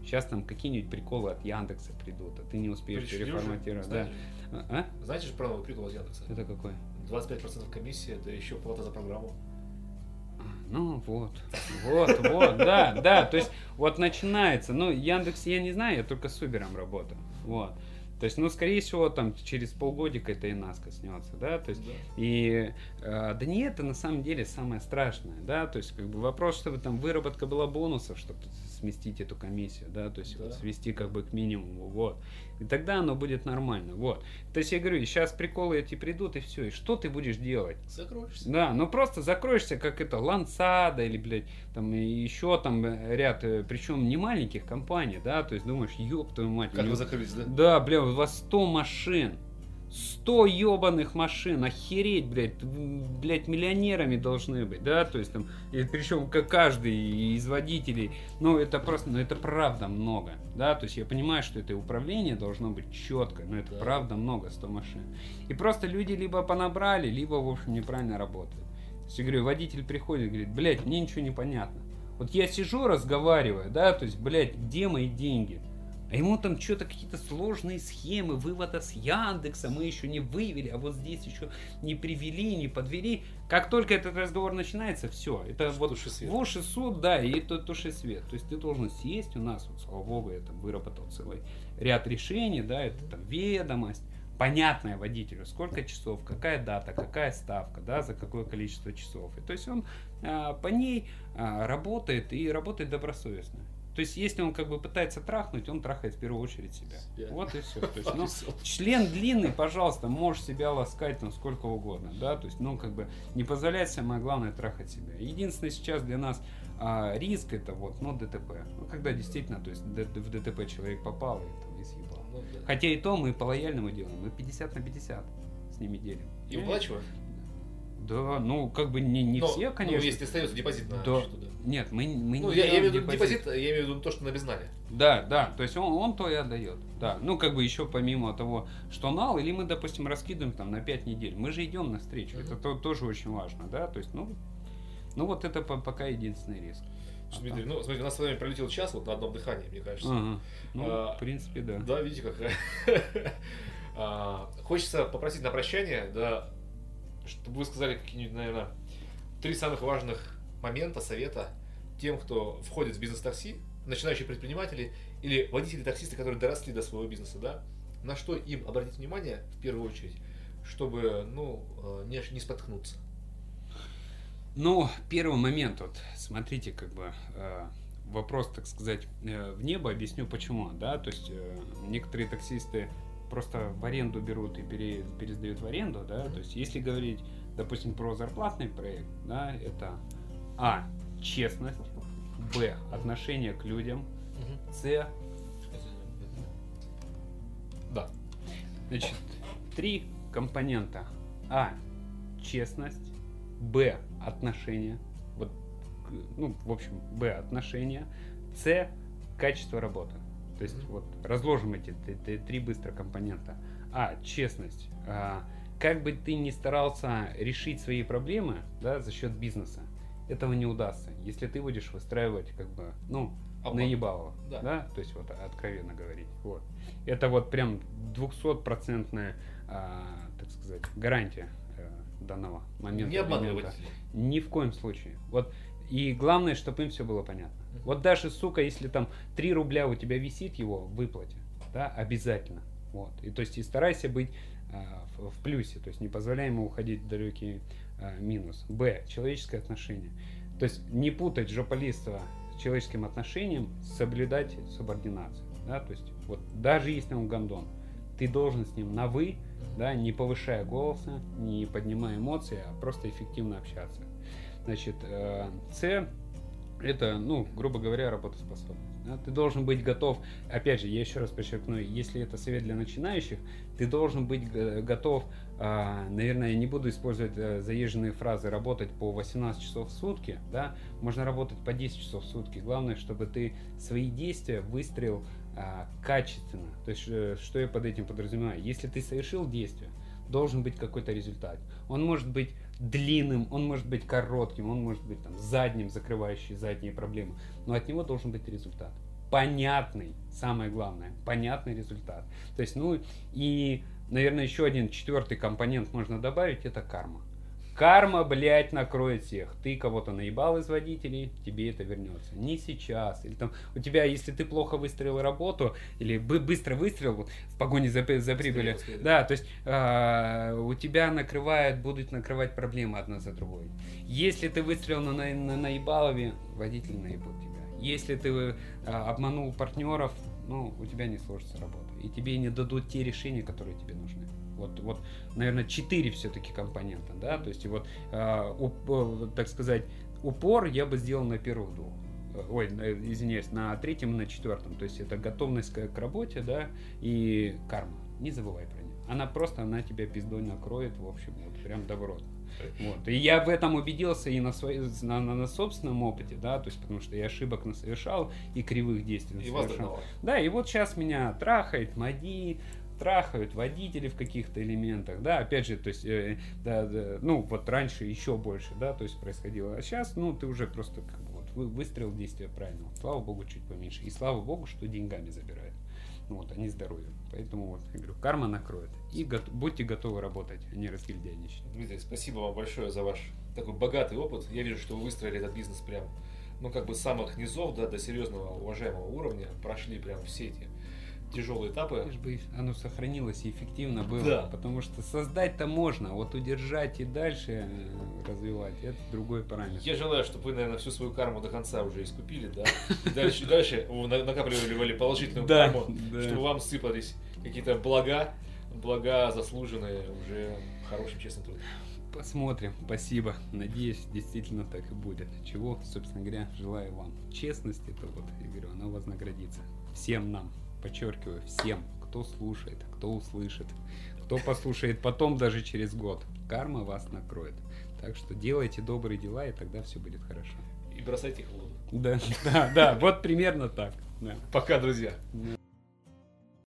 Сейчас там какие-нибудь приколы от Яндекса придут, а ты не успеешь уже, переформатировать. Да. знаете? А? а? Знаете же про новый прикол от Яндекса? Это какой? 25% комиссии, это еще плата за программу. Ну вот, вот, вот, да, да, то есть вот начинается, ну Яндекс я не знаю, я только с Uber работаю, вот, То есть, ну, скорее всего, там через полгодика это и нас коснется, да, то есть, Да. и э, да не это на самом деле самое страшное, да, то есть, как бы вопрос, чтобы там выработка была бонусов, чтобы сместить эту комиссию, да, то есть, вот Да. свести как бы к минимуму, вот, и тогда оно будет нормально, вот. То есть, я говорю, сейчас приколы эти придут, и все, и что ты будешь делать? Закроешься. Да, ну просто закроешься, как это, Лансада или, блядь, там еще там э, ряд, причем не маленьких компаний, да, то есть думаешь, ёб твою мать. Как вы закрылись, да? Да, бля, у вас 100 машин. 100 ебаных машин, охереть, блядь, блядь, миллионерами должны быть, да, то есть там, и причем как каждый из водителей, ну это просто, ну это правда много, да, то есть я понимаю, что это управление должно быть четко, но это Да. правда много, 100 машин. И просто люди либо понабрали, либо, в общем, неправильно работают. То есть, я говорю, водитель приходит и говорит, блядь, мне ничего не понятно. Вот я сижу, разговариваю, да, то есть, блядь, где мои деньги? А ему там что-то какие-то сложные схемы вывода с Яндекса мы еще не вывели, а вот здесь еще не привели, не подвели. Как только этот разговор начинается, все. Это вот Туши свет. в уши суд, да, и это туши свет. То есть ты должен сесть, у нас, вот, слава богу, я там выработал целый ряд решений, да, это там ведомость, понятная водителю, сколько часов, какая дата, какая ставка, да, за какое количество часов. И то есть он а, по ней а, работает и работает добросовестно. То есть, если он как бы пытается трахнуть, он трахает в первую очередь себя. Себя. Вот и все. То есть, ну, член длинный, пожалуйста, можешь себя ласкать там сколько угодно, да, то есть, ну, как бы не позволять самое главное трахать себя. Единственное сейчас для нас а, риск это вот, ну, ДТП. Ну, когда действительно, то есть в ДТП человек попал и там и съебал. Ну, да. Хотя и то мы по лояльному делаем, мы 50 на 50 с ними делим. И выплачиваю? Да, ну, как бы не, не Но, все, конечно. Ну, если остается депозит на Да. да. Нет, мы, мы Ну, не я, я имею в виду депозит, я имею в виду то, что на безнале. Да, да, то есть он, он то и отдает. Да, ну как бы еще помимо того, что нал, или мы, допустим, раскидываем там на 5 недель, мы же идем навстречу, Мгм. это то- тоже очень важно, да, то есть, ну, ну вот это по- пока единственный риск. А Дмитрий, там- ну, смотрите, у нас с вами пролетел час вот на одном дыхании, мне кажется. Ага. Ну, А, в принципе, да. Да, видите, как. А, Хочется попросить на прощание, да, чтобы вы сказали какие-нибудь, наверное, три самых важных момента, совета тем, кто входит в бизнес-такси, начинающие предприниматели или водители-таксисты, которые доросли до своего бизнеса, да, на что им обратить внимание в первую очередь, чтобы, ну, э, не, не споткнуться. Ну, первый момент, вот, смотрите, как бы, э, вопрос, так сказать, э, в небо, объясню почему, да, то есть э, некоторые таксисты просто в аренду берут и пере- пересдают в аренду, да, то есть если говорить, допустим, про зарплатный проект, да, это А, честность, Б, отношение к людям, С, Да. Значит, три компонента. А. Честность. Б. Отношения. Вот, ну, в общем, Б. Отношения. С. Качество работы. То есть, вот, разложим эти три быстро компонента. А. Честность. А, как бы ты ни старался решить свои проблемы, да, за счет бизнеса, этого не удастся, если ты будешь выстраивать, как бы, ну, Обман. наебалово, Да. да. то есть вот откровенно говорить, вот. Это вот прям двухсотпроцентная, а, так сказать, гарантия э, данного момента. Не водителей. Ни в коем случае. Вот. И главное, чтобы им все было понятно. Вот даже, сука, если там 3 рубля у тебя висит его в выплате, да, обязательно. Вот. И то есть и старайся быть а, в, в плюсе, то есть не позволяй ему уходить в далекий а, минус. Б. Человеческое отношение. То есть не путать жополиство с человеческим отношением, соблюдать субординацию. Да? То есть вот даже если он гандон, ты должен с ним на вы, да, не повышая голоса, не поднимая эмоции, а просто эффективно общаться. Значит, э, С это, ну, грубо говоря, работоспособность. да. Ты должен быть готов, опять же, я еще раз подчеркну, если это совет для начинающих, ты должен быть г- готов, а, наверное, я не буду использовать э, заезженные фразы, работать по 18 часов в сутки, да, можно работать по 10 часов в сутки. Главное, чтобы ты свои действия выстроил а, качественно. То есть, э, что я под этим подразумеваю? Если ты совершил действие, должен быть какой-то результат. Он может быть длинным, он может быть коротким, он может быть там задним, закрывающий задние проблемы, но от него должен быть результат. Понятный, самое главное, понятный результат. То есть, ну и, наверное, еще один четвертый компонент можно добавить, это карма. Карма, блядь, накроет всех. Ты кого-то наебал из водителей, тебе это вернется. Не сейчас. Или там у тебя, если ты плохо выстроил работу, или бы быстро выстрелил в погоне за, за прибылью, да, то есть а, у тебя накрывает, будут накрывать проблемы одна за другой. Если ты выстрелил на, на, на наебалове, водитель наебут тебя. Если ты а, обманул партнеров, ну, у тебя не сложится работа. И тебе не дадут те решения, которые тебе нужны. Вот, вот, наверное, четыре все-таки компонента, да, то есть вот, а, уп- э, так сказать, упор я бы сделал на первых двух. Э, Ой, извиняюсь, на третьем и на четвертом. То есть это готовность к, к работе, да, и карма. Не забывай про нее. Она просто, она тебя пиздой накроет, в общем, вот прям добро. Вот. И я в этом убедился и на, своей, на, на, на собственном опыте, да, то есть потому что я ошибок совершал и кривых действий И вас. Да, и вот сейчас меня трахает МАДИ, трахают водители в каких-то элементах, да, опять же, то есть, э, да, да, ну, вот раньше еще больше, да, то есть происходило, а сейчас, ну, ты уже просто как бы вот вы- выстрелил действия правильно, слава богу, чуть поменьше, и слава богу, что деньгами забирают, ну, вот, не здоровьем, поэтому вот, я говорю, карма накроет, и гот- будьте готовы работать, а не разгильдяйничать. Дмитрий, спасибо вам большое за ваш такой богатый опыт. Я вижу, что вы выстроили этот бизнес прям, ну, как бы с самых низов, да, до серьезного, уважаемого уровня. Прошли прям все эти тяжелые этапы. Лишь бы оно сохранилось и эффективно было. Да. Потому что создать-то можно, вот удержать и дальше э, развивать, это другой параметр. Я желаю, чтобы вы, наверное, всю свою карму до конца уже искупили, да. И дальше, дальше накапливали положительную карму, чтобы вам сыпались какие-то блага, блага заслуженные уже хорошим честным трудом. Посмотрим, спасибо. Надеюсь, действительно так и будет. Чего, собственно говоря, желаю вам. Честности, это вот, я говорю, она вознаградится. Всем нам, подчеркиваю, всем, кто слушает, кто услышит, кто послушает потом даже через год. Карма вас накроет. Так что делайте добрые дела, и тогда все будет хорошо. И бросайте воду. Да, да, да, вот примерно так. да. Пока, друзья. Да.